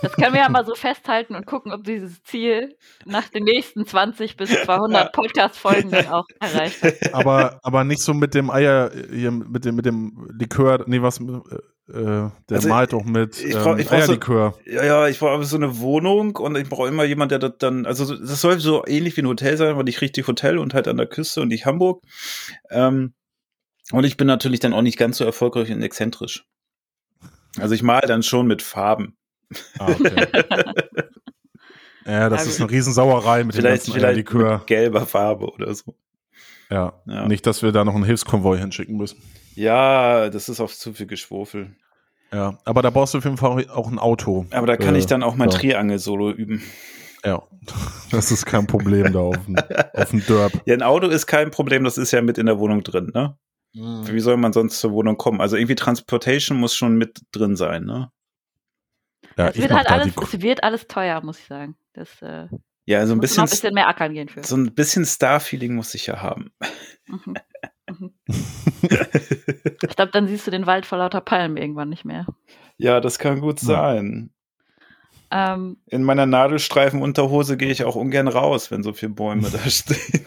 Speaker 4: Das können wir ja mal so festhalten und gucken, ob dieses Ziel nach den nächsten 20 bis 200 Podcast-Folgen dann auch erreicht hat.
Speaker 2: Aber, aber nicht so mit dem Eier, hier mit dem, mit dem Likör, nee, was, äh, äh, der
Speaker 3: Also,
Speaker 2: malt doch mit
Speaker 3: ich brauch-
Speaker 2: ähm,
Speaker 3: ich brauch so-
Speaker 2: Eierlikör.
Speaker 3: Ja, ja, ich brauche so eine Wohnung und ich brauche immer jemand, der das dann, also so- das soll so ähnlich wie ein Hotel sein, aber nicht richtig Hotel und halt an der Küste und nicht Hamburg. Ähm, und ich bin natürlich dann auch nicht ganz so erfolgreich und exzentrisch. Also ich mal dann schon mit Farben.
Speaker 2: Ah, okay. ja, das
Speaker 4: Ja,
Speaker 2: ist eine Riesensauerei mit
Speaker 3: Vielleicht,
Speaker 2: dem ganzen
Speaker 3: vielleicht
Speaker 2: Eierlikör.
Speaker 3: mit gelber Farbe oder so.
Speaker 2: Ja.
Speaker 3: Ja.
Speaker 2: nicht, dass wir da noch einen Hilfskonvoi hinschicken müssen.
Speaker 3: Ja, das ist auch zu viel Geschwurfel.
Speaker 2: Ja, aber da brauchst du auf jeden Fall auch ein Auto.
Speaker 3: Aber da kann
Speaker 2: Äh,
Speaker 3: ich dann auch mein
Speaker 2: ja.
Speaker 3: Triangel-Solo üben.
Speaker 2: Ja, das ist kein Problem da auf dem, auf dem Derb.
Speaker 3: Ja, ein Auto ist kein Problem, das ist ja mit in der Wohnung drin, ne? Wie soll man sonst zur Wohnung kommen? Also irgendwie Transportation muss schon mit drin sein, ne?
Speaker 2: Ja,
Speaker 4: es,
Speaker 2: ich
Speaker 4: wird halt alles, es wird alles teuer, muss ich sagen. Das äh,
Speaker 3: Ja, so ein
Speaker 4: muss
Speaker 3: bisschen,
Speaker 4: ein bisschen mehr ackern gehen für.
Speaker 3: so ein bisschen Star-Feeling muss ich ja haben.
Speaker 4: Mhm. Mhm. ich glaube, dann siehst du den Wald vor lauter Palmen irgendwann nicht mehr.
Speaker 3: Ja, das kann gut sein.
Speaker 4: Ähm,
Speaker 3: In meiner Nadelstreifen-Unterhose gehe ich auch ungern raus, wenn so viele Bäume da stehen.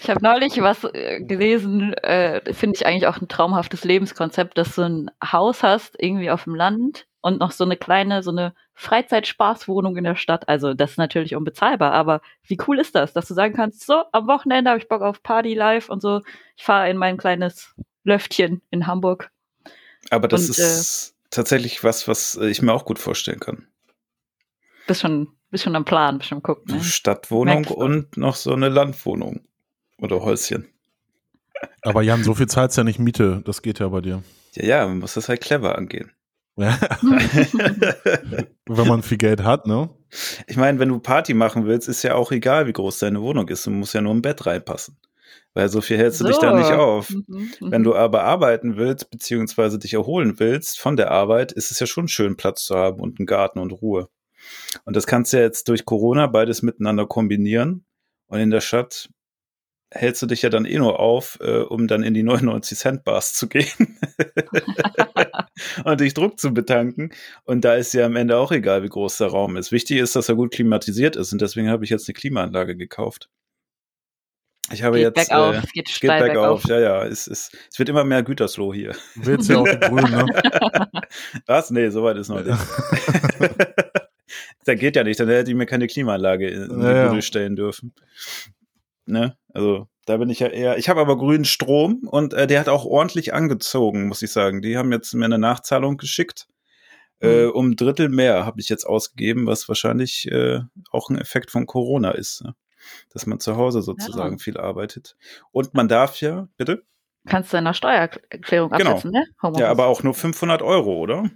Speaker 4: Ich habe neulich was äh, gelesen, äh, finde ich eigentlich auch ein traumhaftes Lebenskonzept, dass du ein Haus hast, irgendwie auf dem Land und noch so eine kleine, so eine Freizeitspaßwohnung in der Stadt. Also das ist natürlich unbezahlbar, aber wie cool ist das, dass du sagen kannst, so, am Wochenende habe ich Bock auf Party live und so, ich fahre in mein kleines Löftchen in Hamburg.
Speaker 3: Aber das
Speaker 4: Und, äh,
Speaker 3: ist tatsächlich was, was äh, ich mir auch gut vorstellen kann.
Speaker 4: Bist schon Bist schon am Plan, bist schon am Gucken. Ne?
Speaker 3: Stadtwohnung
Speaker 4: Merkst du.
Speaker 3: und noch so eine Landwohnung. Oder Häuschen.
Speaker 2: Aber Jan, so viel zahlt's ja nicht Miete. Das geht ja bei dir.
Speaker 3: Ja, ja, man muss das halt clever angehen.
Speaker 2: Wenn man viel Geld hat, ne?
Speaker 3: Ich meine, wenn du Party machen willst, ist ja auch egal, wie groß deine Wohnung ist. Du musst ja nur im Bett reinpassen. Weil so viel hältst du dich da nicht auf.
Speaker 4: Mhm,
Speaker 3: Wenn
Speaker 4: mhm.
Speaker 3: du aber arbeiten willst, beziehungsweise dich erholen willst von der Arbeit, ist es ja schon schön, Platz zu haben und einen Garten und Ruhe. Und das kannst du ja jetzt durch Corona beides miteinander kombinieren. Und in der Stadt hältst du dich ja dann eh nur auf, äh, um dann in die 99 Cent Bars zu gehen und dich Druck zu betanken. Und da ist ja am Ende auch egal, wie groß der Raum ist. Wichtig ist, dass er gut klimatisiert ist. Und deswegen habe ich jetzt eine Klimaanlage gekauft. Ich habe
Speaker 4: geht
Speaker 3: jetzt
Speaker 4: bergauf,
Speaker 3: äh,
Speaker 4: es geht
Speaker 3: Geht bergauf,
Speaker 4: bergauf.
Speaker 3: ja, ja. Es, es, es wird immer mehr Gütersloh hier.
Speaker 2: Du willst ja auch die Grünen, ne?
Speaker 3: Was? Nee, soweit ist noch nicht. da geht ja nicht, dann hätte ich mir keine Klimaanlage in die
Speaker 2: Ja, ja.
Speaker 3: Bude stellen dürfen. Ne? Also, da bin ich ja eher. Ich habe aber grünen Strom und äh, der hat auch ordentlich angezogen, muss ich sagen. Die haben jetzt mir eine Nachzahlung geschickt. Äh,
Speaker 4: Mhm.
Speaker 3: um ein Drittel mehr habe ich jetzt ausgegeben, was wahrscheinlich äh, auch ein Effekt von Corona ist. Ne? Dass man zu Hause sozusagen viel arbeitet. Und man darf ja, bitte?
Speaker 4: Kannst du in der Steuererklärung
Speaker 3: Genau.
Speaker 4: absetzen, ne? Homeoffice.
Speaker 3: Ja, aber auch nur 500 Euro, oder?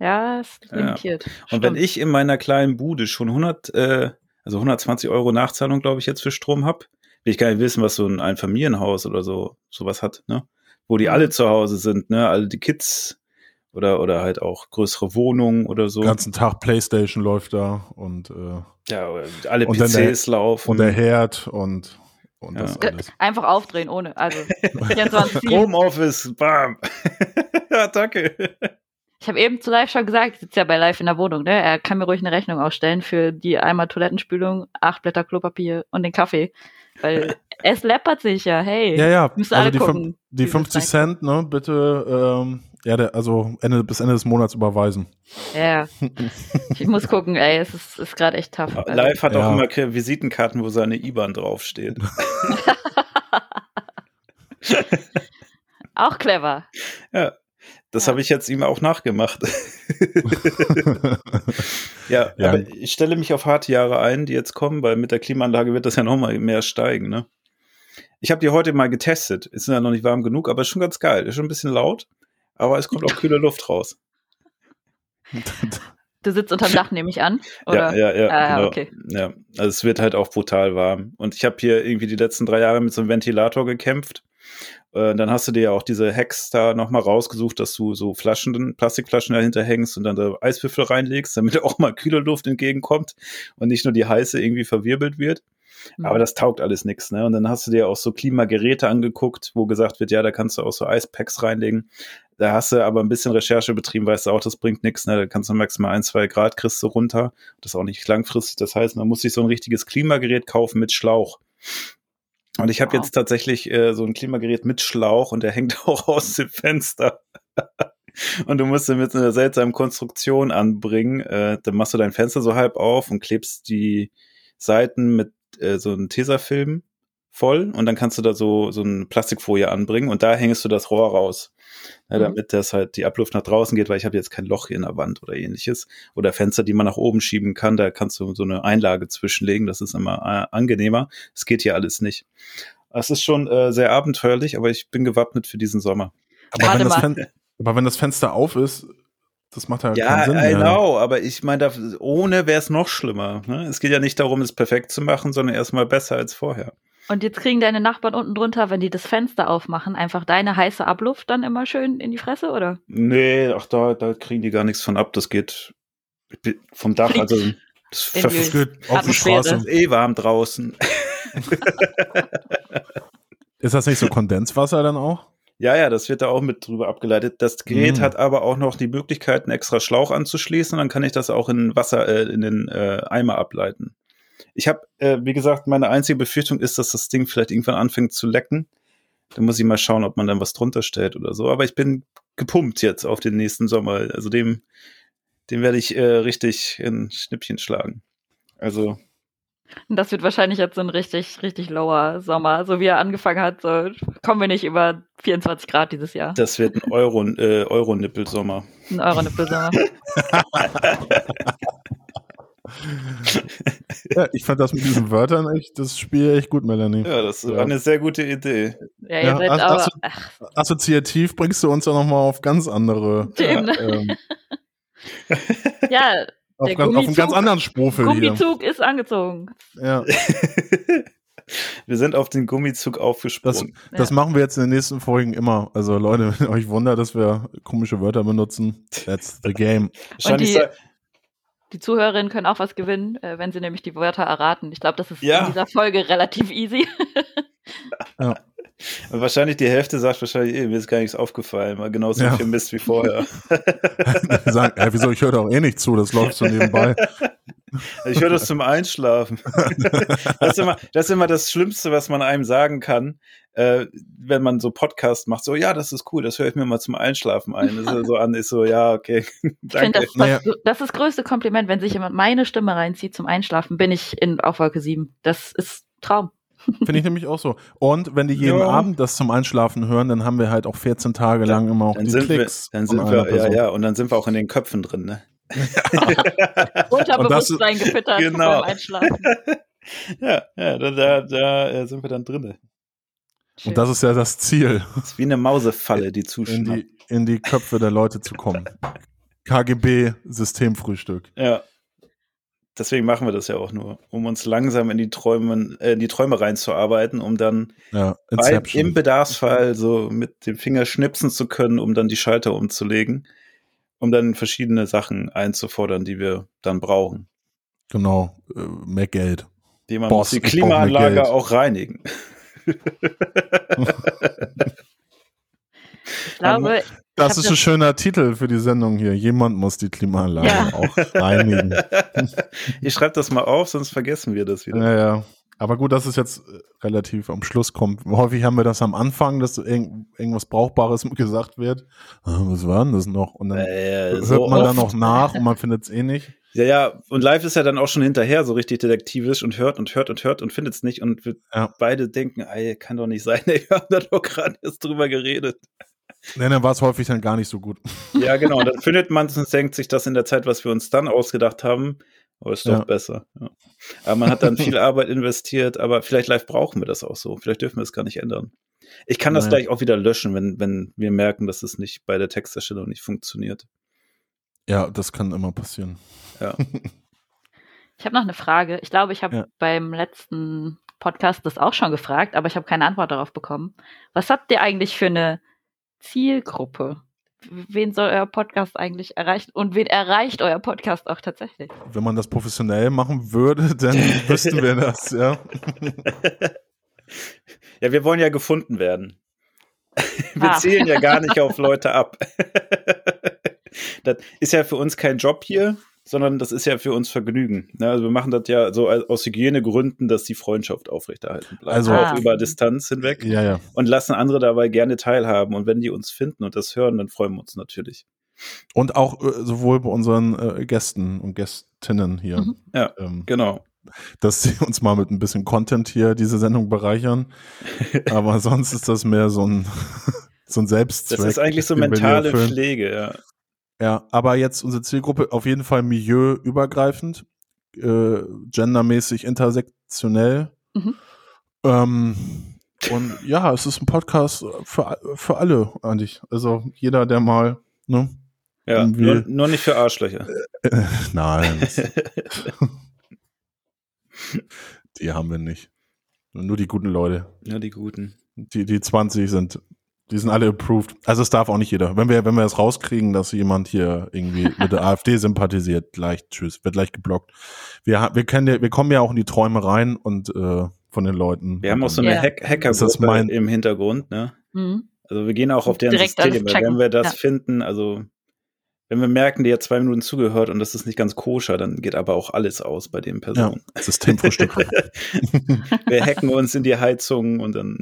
Speaker 4: Ja, ist
Speaker 3: Ja.
Speaker 4: limitiert.
Speaker 3: Und wenn
Speaker 4: Stimmt.
Speaker 3: ich in meiner kleinen Bude schon 100, äh, also 120 Euro Nachzahlung, glaube ich, jetzt für Strom hab, will ich gar nicht wissen, was so ein Einfamilienhaus oder so sowas hat, ne? Wo die
Speaker 4: Mhm.
Speaker 3: alle zu Hause sind, ne? Alle die Kids oder oder halt auch größere Wohnungen oder so.
Speaker 2: Den ganzen Tag Playstation läuft da und, äh,
Speaker 3: ja, alle
Speaker 2: Und dann der-
Speaker 3: PCs laufen.
Speaker 2: und der Herd und, und
Speaker 3: Ja.
Speaker 2: das alles.
Speaker 4: Einfach aufdrehen, ohne, also 24
Speaker 3: Homeoffice, bam. ja, danke.
Speaker 4: Ich habe eben zu Live schon gesagt, ich sitze ja bei Live in der Wohnung, ne? Er kann mir ruhig eine Rechnung ausstellen für die einmal Toilettenspülung, acht Blätter Klopapier und den Kaffee. Weil es läppert sich ja, hey.
Speaker 2: Ja, ja,
Speaker 4: Müssen
Speaker 2: also
Speaker 4: alle
Speaker 2: die, fün-
Speaker 4: gucken.
Speaker 2: die
Speaker 4: wie sie
Speaker 2: 50
Speaker 4: es
Speaker 2: Cent, ne, bitte, ähm, ja, der, also Ende, bis Ende des Monats überweisen.
Speaker 4: Ja, ich muss gucken, ey, es ist, ist gerade echt tough. Also,
Speaker 3: Live hat
Speaker 2: Ja.
Speaker 3: auch immer Visitenkarten, wo seine IBAN draufsteht.
Speaker 4: auch clever.
Speaker 3: Ja, das
Speaker 4: Ja.
Speaker 3: habe ich jetzt ihm auch nachgemacht. ja,
Speaker 2: Ja.
Speaker 3: aber ich stelle mich auf harte Jahre ein, die jetzt kommen, weil mit der Klimaanlage wird das ja nochmal mehr steigen, ne? Ich habe die heute mal getestet. Ist ja noch nicht warm genug, aber ist schon ganz geil. Ist schon ein bisschen laut, aber es kommt auch kühle Luft raus.
Speaker 4: Du sitzt unterm Dach, nehme ich an. Oder?
Speaker 3: Ja, ja, ja.
Speaker 4: Ah,
Speaker 3: genau.
Speaker 4: okay.
Speaker 3: ja. Also es wird halt auch brutal warm. Und ich habe hier irgendwie die letzten drei Jahre mit so einem Ventilator gekämpft. Äh, dann hast du dir ja auch diese Hacks da nochmal rausgesucht, dass du so Flaschen, Plastikflaschen dahinter hängst und dann da Eiswürfel reinlegst, damit auch mal kühle Luft entgegenkommt und nicht nur die heiße irgendwie verwirbelt wird.
Speaker 4: Hm.
Speaker 3: Aber das taugt alles nichts, ne? Und dann hast du dir auch so Klimageräte angeguckt, wo gesagt wird, ja, da kannst du auch so Eispacks reinlegen. Da hast du aber ein bisschen Recherche betrieben, weißt du auch, das bringt nichts, ne? Da kannst du maximal ein, zwei Grad kriegst du runter. Das ist auch nicht langfristig. Das heißt, man muss sich so ein richtiges Klimagerät kaufen mit Schlauch. Und ich habe
Speaker 4: Wow.
Speaker 3: jetzt tatsächlich äh, so ein Klimagerät mit Schlauch und der hängt auch aus dem Fenster. und du musst ihn mit einer seltsamen Konstruktion anbringen. Äh, dann machst du dein Fenster so halb auf und klebst die Seiten mit äh, so einem Tesafilm voll und dann kannst du da so, so eine Plastikfolie anbringen und da hängst du das Rohr raus. Ja,
Speaker 4: Mhm.
Speaker 3: damit das halt die Abluft nach draußen geht, weil ich habe jetzt kein Loch hier in der Wand oder ähnliches. Oder Fenster, die man nach oben schieben kann, da kannst du so eine Einlage zwischenlegen, das ist immer äh, angenehmer. Das geht hier alles nicht. Es ist schon äh, sehr abenteuerlich, aber ich bin gewappnet für diesen Sommer.
Speaker 2: Aber wenn. Fen aber wenn das Fenster auf ist, das macht ja,
Speaker 3: Ja,
Speaker 2: keinen Sinn
Speaker 3: I
Speaker 2: mehr.
Speaker 3: know, aber ich meine, da- ohne wäre es noch schlimmer. Ne? Es geht ja nicht darum, es perfekt zu machen, sondern erstmal besser als vorher.
Speaker 4: Und jetzt kriegen deine Nachbarn unten drunter, wenn die das Fenster aufmachen, einfach deine heiße Abluft dann immer schön in die Fresse, oder?
Speaker 3: Nee, ach, da, da kriegen die gar nichts von ab. Das geht vom Dach, also das
Speaker 4: in
Speaker 3: ver-
Speaker 4: die
Speaker 2: Das geht auf die. Straße.
Speaker 3: ist eh warm draußen.
Speaker 2: Ist das nicht so Kondenswasser dann auch?
Speaker 3: Ja, ja, das wird da auch mit drüber abgeleitet. Das Gerät
Speaker 2: Mhm.
Speaker 3: hat aber auch noch die Möglichkeit, einen extra Schlauch anzuschließen. Dann kann ich das auch in Wasser, äh, in den äh, Eimer ableiten. Ich habe, äh, wie gesagt, meine einzige Befürchtung ist, dass das Ding vielleicht irgendwann anfängt zu lecken. Da muss ich mal schauen, ob man dann was drunter stellt oder so. Aber ich bin gepumpt jetzt auf den nächsten Sommer. Also dem, dem werde ich äh, richtig in Schnippchen schlagen. Also
Speaker 4: Und das wird wahrscheinlich jetzt so ein richtig, richtig lower Sommer. So wie er angefangen hat, so kommen wir nicht über 24 Grad dieses Jahr.
Speaker 3: das wird ein Euro, äh, Euro-Nippelsommer.
Speaker 4: Ein Euro-Nippelsommer.
Speaker 2: Ja, ich fand das mit diesen Wörtern echt, das Spiel echt gut, Melanie.
Speaker 3: Ja, das
Speaker 2: Ja.
Speaker 3: war eine sehr gute Idee.
Speaker 4: Ja, ihr
Speaker 2: Ja,
Speaker 4: seid
Speaker 2: also-
Speaker 4: aber. Ach,
Speaker 2: Assoziativ bringst du uns ja nochmal auf ganz andere,
Speaker 4: Themen.
Speaker 2: ähm,
Speaker 4: ja,
Speaker 2: auf,
Speaker 4: Der
Speaker 2: ganz, auf einen ganz
Speaker 4: Gummizug-
Speaker 2: anderen Sprofel hier.
Speaker 4: Gummizug ist angezogen.
Speaker 2: Ja,
Speaker 3: Wir sind auf den Gummizug
Speaker 2: das,
Speaker 3: aufgesprungen.
Speaker 2: das machen wir jetzt in den nächsten Folgen immer. Also Leute, wenn ihr euch wundert, dass wir komische Wörter benutzen, that's the game.
Speaker 3: Wahrscheinlich
Speaker 4: die- Die Zuhörerinnen können auch was gewinnen, äh, wenn sie nämlich die Wörter erraten. Ich glaube, das ist
Speaker 3: Ja.
Speaker 4: in dieser Folge relativ easy.
Speaker 3: wahrscheinlich die Hälfte sagt wahrscheinlich, eh, mir ist gar nichts aufgefallen, war genauso
Speaker 2: Ja.
Speaker 3: viel Mist wie vorher.
Speaker 2: Sagen, ey, wieso, ich höre doch eh nicht zu, das läuft so nebenbei.
Speaker 3: Ich höre das zum Einschlafen. das, ist immer, das ist immer das Schlimmste, was man einem sagen kann, äh, wenn man so Podcast macht. So, ja, das ist cool, das höre ich mir mal zum Einschlafen ein. Das ist so an, ist so, ja, okay,
Speaker 4: Ich finde,
Speaker 3: danke.
Speaker 4: das, das, das ist das größte Kompliment, wenn sich jemand meine Stimme reinzieht zum Einschlafen, bin ich in auf Wolke 7. Das ist Traum.
Speaker 2: Finde ich nämlich auch so. Und wenn die jeden
Speaker 3: Ja.
Speaker 2: Abend das zum Einschlafen hören, dann haben wir halt auch 14 Tage lang immer auch
Speaker 3: Dann
Speaker 2: die
Speaker 3: sind, wir,
Speaker 2: Klicks.
Speaker 3: dann
Speaker 2: von
Speaker 3: sind
Speaker 2: einer
Speaker 3: wir, ja, ja, und dann sind wir auch in den Köpfen drin, ne?
Speaker 4: Unterbewusstsein gefüttert
Speaker 3: Genau.
Speaker 4: beim Einschlafen.
Speaker 3: ja, ja, da, da, da äh, sind wir dann drin.
Speaker 4: Schön.
Speaker 2: Und das ist ja das Ziel,
Speaker 3: Das ist wie eine Mausefalle, die
Speaker 2: in
Speaker 3: zuschnappt.
Speaker 2: die, in die Köpfe der Leute zu kommen. KGB-Systemfrühstück.
Speaker 3: Ja. Deswegen machen wir das ja auch nur, um uns langsam in die Träume, äh, in die Träume reinzuarbeiten, um dann
Speaker 2: Ja,
Speaker 3: bei, im Bedarfsfall so mit dem Finger schnipsen zu können, um dann die Schalter umzulegen, um dann verschiedene Sachen einzufordern, die wir dann brauchen.
Speaker 2: Genau, äh, mehr Geld.
Speaker 3: Die man
Speaker 2: Boss,
Speaker 3: muss die Klimaanlage auch reinigen.
Speaker 4: ich glaube,
Speaker 2: Das ist ein schöner Titel für die Sendung hier. Jemand muss die Klimaanlage
Speaker 4: Ja.
Speaker 2: auch reinigen.
Speaker 3: ich schreibe das mal auf, sonst vergessen wir das wieder.
Speaker 2: Ja, ja. Aber gut, dass es jetzt äh, relativ am Schluss kommt. Häufig haben wir das am Anfang, dass irgend, irgendwas Brauchbares gesagt wird. Ah, was war denn das noch? Und dann
Speaker 3: Äh,
Speaker 2: hört
Speaker 3: so
Speaker 2: man
Speaker 3: oft.
Speaker 2: dann noch nach und man findet es eh nicht.
Speaker 3: Ja, ja, und live ist ja dann auch schon hinterher so richtig detektivisch und hört und hört und hört und findet es nicht und wir
Speaker 2: Ja.
Speaker 3: beide denken, ey, kann doch nicht sein, ey, wir haben da doch gerade erst drüber geredet.
Speaker 2: Nee, dann war es häufig dann gar nicht so gut.
Speaker 3: Ja, genau, und dann findet man es und denkt sich das in der Zeit, was wir uns dann ausgedacht haben, oh, ist doch
Speaker 2: Ja.
Speaker 3: besser. Ja. Aber man hat dann viel Arbeit investiert, aber vielleicht live brauchen wir das auch so. Vielleicht dürfen wir es gar nicht ändern. Ich kann das gleich auch wieder löschen, wenn, wenn wir merken, dass es nicht bei der Texterstellung nicht funktioniert.
Speaker 2: Ja, das kann immer passieren.
Speaker 3: Ja.
Speaker 4: ich habe noch eine Frage. Ich glaube, ich habe
Speaker 2: Ja.
Speaker 4: beim letzten Podcast das auch schon gefragt, aber ich habe keine Antwort darauf bekommen. Was habt ihr eigentlich für eine Zielgruppe? Wen soll euer Podcast eigentlich erreichen? Und wen erreicht euer Podcast auch tatsächlich?
Speaker 2: Wenn man das professionell machen würde, dann wüssten wir das, ja.
Speaker 3: Ja, wir wollen ja gefunden werden. Wir
Speaker 4: Ah.
Speaker 3: zählen ja gar nicht auf Leute ab. Das ist ja für uns kein Job hier, sondern das ist ja für uns Vergnügen. Ne, Also wir machen das ja so aus Hygienegründen, dass die Freundschaft aufrechterhalten bleibt.
Speaker 2: Also-
Speaker 3: auch
Speaker 4: Ah.
Speaker 3: über Distanz hinweg
Speaker 2: Ja, ja.
Speaker 3: und lassen andere dabei gerne teilhaben. Und wenn die uns finden und das hören, dann freuen wir uns natürlich.
Speaker 2: Und auch äh, sowohl bei unseren äh, Gästen und Gästinnen hier.
Speaker 4: Mhm.
Speaker 3: Ja,
Speaker 2: Ähm,
Speaker 3: genau.
Speaker 2: dass sie uns mal mit ein bisschen Content hier diese Sendung bereichern. Aber sonst ist das mehr so ein, so ein Selbstzweck.
Speaker 3: Das ist eigentlich so mentale. Pflege, ja.
Speaker 2: Ja, aber jetzt unsere Zielgruppe auf jeden Fall milieuübergreifend, äh, gendermäßig intersektionell.
Speaker 4: Mhm.
Speaker 2: Ähm, und ja, es ist ein Podcast für, für alle eigentlich. Also jeder, der mal, ne?
Speaker 3: ja nur, nur nicht für Arschlöcher.
Speaker 2: Äh, nein, das, die haben wir nicht. Nur die guten Leute.
Speaker 3: Nur die Guten.
Speaker 2: Die, die 20 sind, die sind alle approved. Also es darf auch nicht jeder. Wenn wir, wenn wir es rauskriegen, dass jemand hier irgendwie mit der AfD sympathisiert, gleich tschüss, wird gleich geblockt. Wir, wir kennen ja, wir kommen ja auch in die Träume rein und äh, von den Leuten.
Speaker 3: Wir haben auch so
Speaker 4: Ja.
Speaker 3: eine Hack
Speaker 2: Ist das
Speaker 3: Hackergruppe
Speaker 2: mein-
Speaker 3: im Hintergrund, ne?
Speaker 4: Mhm.
Speaker 3: Also wir gehen auch auf deren
Speaker 4: Direkt
Speaker 3: Systeme. Wenn wir das
Speaker 4: ja.
Speaker 3: finden, also wenn wir merken, die hat zwei Minuten zugehört und das ist nicht ganz koscher, dann geht aber auch alles aus bei den
Speaker 2: ja,
Speaker 3: Personen.
Speaker 2: Systemfrühstück.
Speaker 3: Wir hacken uns in die Heizung und dann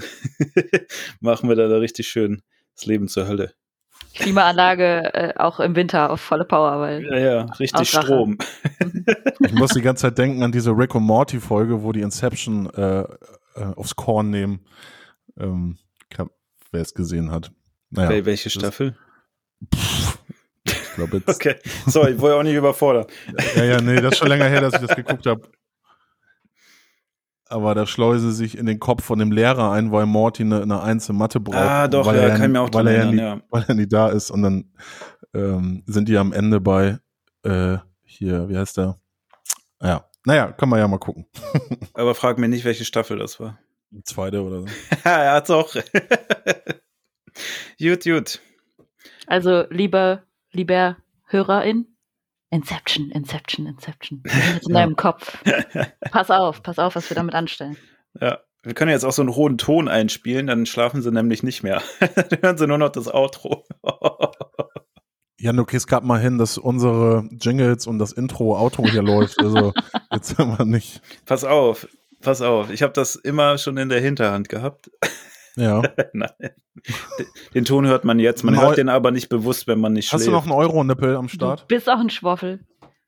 Speaker 3: machen wir da, da richtig schön das Leben zur Hölle.
Speaker 4: Klimaanlage äh, auch im Winter auf volle Power, weil
Speaker 3: Ja, ja, richtig
Speaker 4: Ausrache.
Speaker 3: Strom.
Speaker 2: Ich muss die ganze Zeit denken an diese Rick und Morty Folge, wo die Inception äh, äh, aufs Korn nehmen. Ähm, wer es gesehen hat. Naja,
Speaker 3: Wel- Welche
Speaker 2: das-
Speaker 3: Staffel?
Speaker 2: Ich glaube jetzt.
Speaker 3: Okay, sorry, ich wollte auch nicht überfordern.
Speaker 2: Ja, ja, nee, das ist schon länger her, dass ich das geguckt habe. aber da schleusen sie sich in den Kopf von dem Lehrer ein, weil Morty eine, eine Eins in Mathe braucht.
Speaker 3: Ah, doch,
Speaker 2: weil
Speaker 3: ja,
Speaker 2: er
Speaker 3: kann ich mir auch
Speaker 2: weil er,
Speaker 3: erinnern,
Speaker 2: nie,
Speaker 3: ja.
Speaker 2: weil er nie da ist und dann ähm, sind die am Ende bei äh, hier, wie heißt der? Ja, naja, kann man ja mal gucken.
Speaker 3: Aber frag mir nicht, welche Staffel das war.
Speaker 2: Zweite oder so.
Speaker 3: er hat's auch. gut, gut.
Speaker 4: Also, lieber, lieber Hörerin, Inception, Inception, Inception. Wir jetzt in deinem Kopf. Pass auf, pass auf, was wir damit anstellen.
Speaker 3: Ja. Wir können jetzt auch so einen hohen Ton einspielen, dann schlafen sie nämlich nicht mehr. dann hören sie nur noch das Outro.
Speaker 2: Jan, du gehst grad mal hin, dass unsere Jingles und das Intro, Outro hier läuft. Also jetzt immer nicht.
Speaker 3: pass auf, pass auf. Ich habe das immer schon in der Hinterhand gehabt.
Speaker 2: Ja.
Speaker 3: Nein. Den Ton hört man jetzt, man
Speaker 2: Neu-
Speaker 3: hört den aber nicht bewusst, wenn man nicht
Speaker 2: Hast
Speaker 3: schläft.
Speaker 2: du noch einen Euro-Nippel am
Speaker 4: Du
Speaker 2: Start?
Speaker 4: bist auch ein Schwoffel.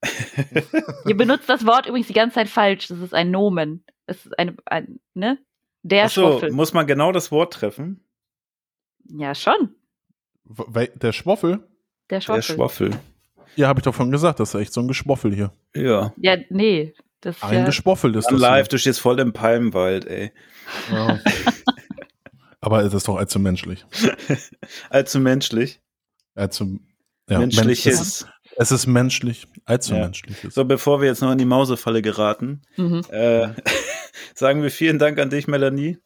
Speaker 4: Ihr benutzt das Wort übrigens die ganze Zeit falsch. Das ist ein Nomen. Es ist ein, ein ne? Der
Speaker 3: Achso,
Speaker 4: Schwoffel.
Speaker 3: muss man genau das Wort treffen?
Speaker 4: Ja, schon.
Speaker 2: W- Der Schwoffel?
Speaker 4: Der
Speaker 3: Der
Speaker 4: Schwoffel.
Speaker 3: Schwaffel.
Speaker 2: Ja, habe ich doch von gesagt, das ist echt so ein Geschwoffel hier.
Speaker 3: Ja.
Speaker 4: Ja, nee. Das ist
Speaker 2: Ein
Speaker 4: ja,
Speaker 2: Geschwoffel ist
Speaker 3: Dann
Speaker 2: das.
Speaker 3: live, du stehst voll im Palmwald, ey.
Speaker 2: hier. Ja. Aber es ist doch allzu menschlich.
Speaker 3: Allzu menschlich.
Speaker 2: Allzu, ja,
Speaker 3: Menschliches.
Speaker 2: Es ist, es ist menschlich. Allzu
Speaker 3: Ja.
Speaker 2: menschlich. Ist.
Speaker 3: So, bevor wir jetzt noch in die Mausefalle geraten,
Speaker 4: mhm.
Speaker 3: äh, sagen wir vielen Dank an dich, Melanie.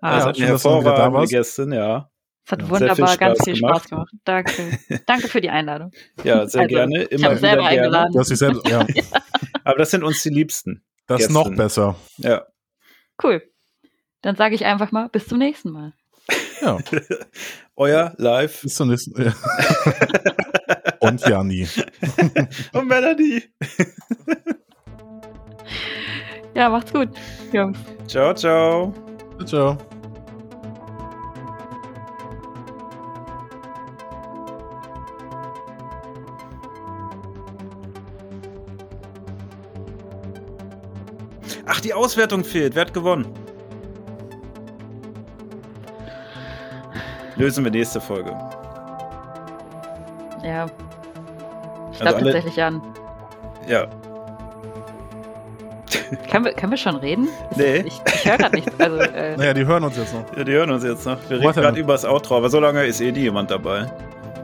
Speaker 4: ah,
Speaker 3: das
Speaker 2: Ja,
Speaker 3: hat
Speaker 2: schön,
Speaker 3: eine
Speaker 2: dass du wieder da
Speaker 3: hervorragende
Speaker 2: warst.
Speaker 3: Gästin, ja.
Speaker 4: Es hat
Speaker 2: Ja.
Speaker 4: wunderbar
Speaker 3: viel
Speaker 4: ganz
Speaker 3: Spaß
Speaker 4: viel
Speaker 3: gemacht.
Speaker 4: Spaß gemacht. Danke. Danke für die Einladung.
Speaker 3: Ja, sehr
Speaker 4: Also,
Speaker 3: gerne.
Speaker 4: ich
Speaker 3: Immer
Speaker 4: habe
Speaker 3: wieder
Speaker 4: selber
Speaker 3: gerne.
Speaker 4: eingeladen.
Speaker 2: Du hast dich selbst, ja,
Speaker 3: Aber das sind uns die Liebsten.
Speaker 2: das ist noch besser.
Speaker 3: Ja.
Speaker 4: Cool. Dann sage ich einfach mal, bis zum nächsten Mal.
Speaker 2: Ja,
Speaker 3: Euer Live
Speaker 2: bis zum nächsten ja. Und Jani.
Speaker 3: und Melanie.
Speaker 4: Ja, macht's gut, Jungs.
Speaker 3: Ciao, ciao.
Speaker 2: Ciao.
Speaker 3: Ach, die Auswertung fehlt. Wer hat gewonnen? Lösen wir nächste Folge.
Speaker 4: Ja. Ich
Speaker 3: Also
Speaker 4: glaube
Speaker 3: alle-
Speaker 4: tatsächlich an.
Speaker 3: Ja.
Speaker 4: Können wir, können wir schon reden? Ist-
Speaker 3: Nee.
Speaker 4: Ich, ich höre gerade nichts. Also, äh,
Speaker 2: Naja, die hören uns jetzt noch.
Speaker 3: ja, die hören uns jetzt noch. Wir reden gerade über das Outro, aber so lange ist eh nie jemand dabei.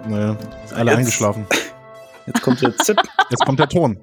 Speaker 2: Naja, ist alle
Speaker 3: Jetzt-
Speaker 2: eingeschlafen.
Speaker 3: Jetzt kommt der Zip.
Speaker 2: Jetzt kommt der Ton.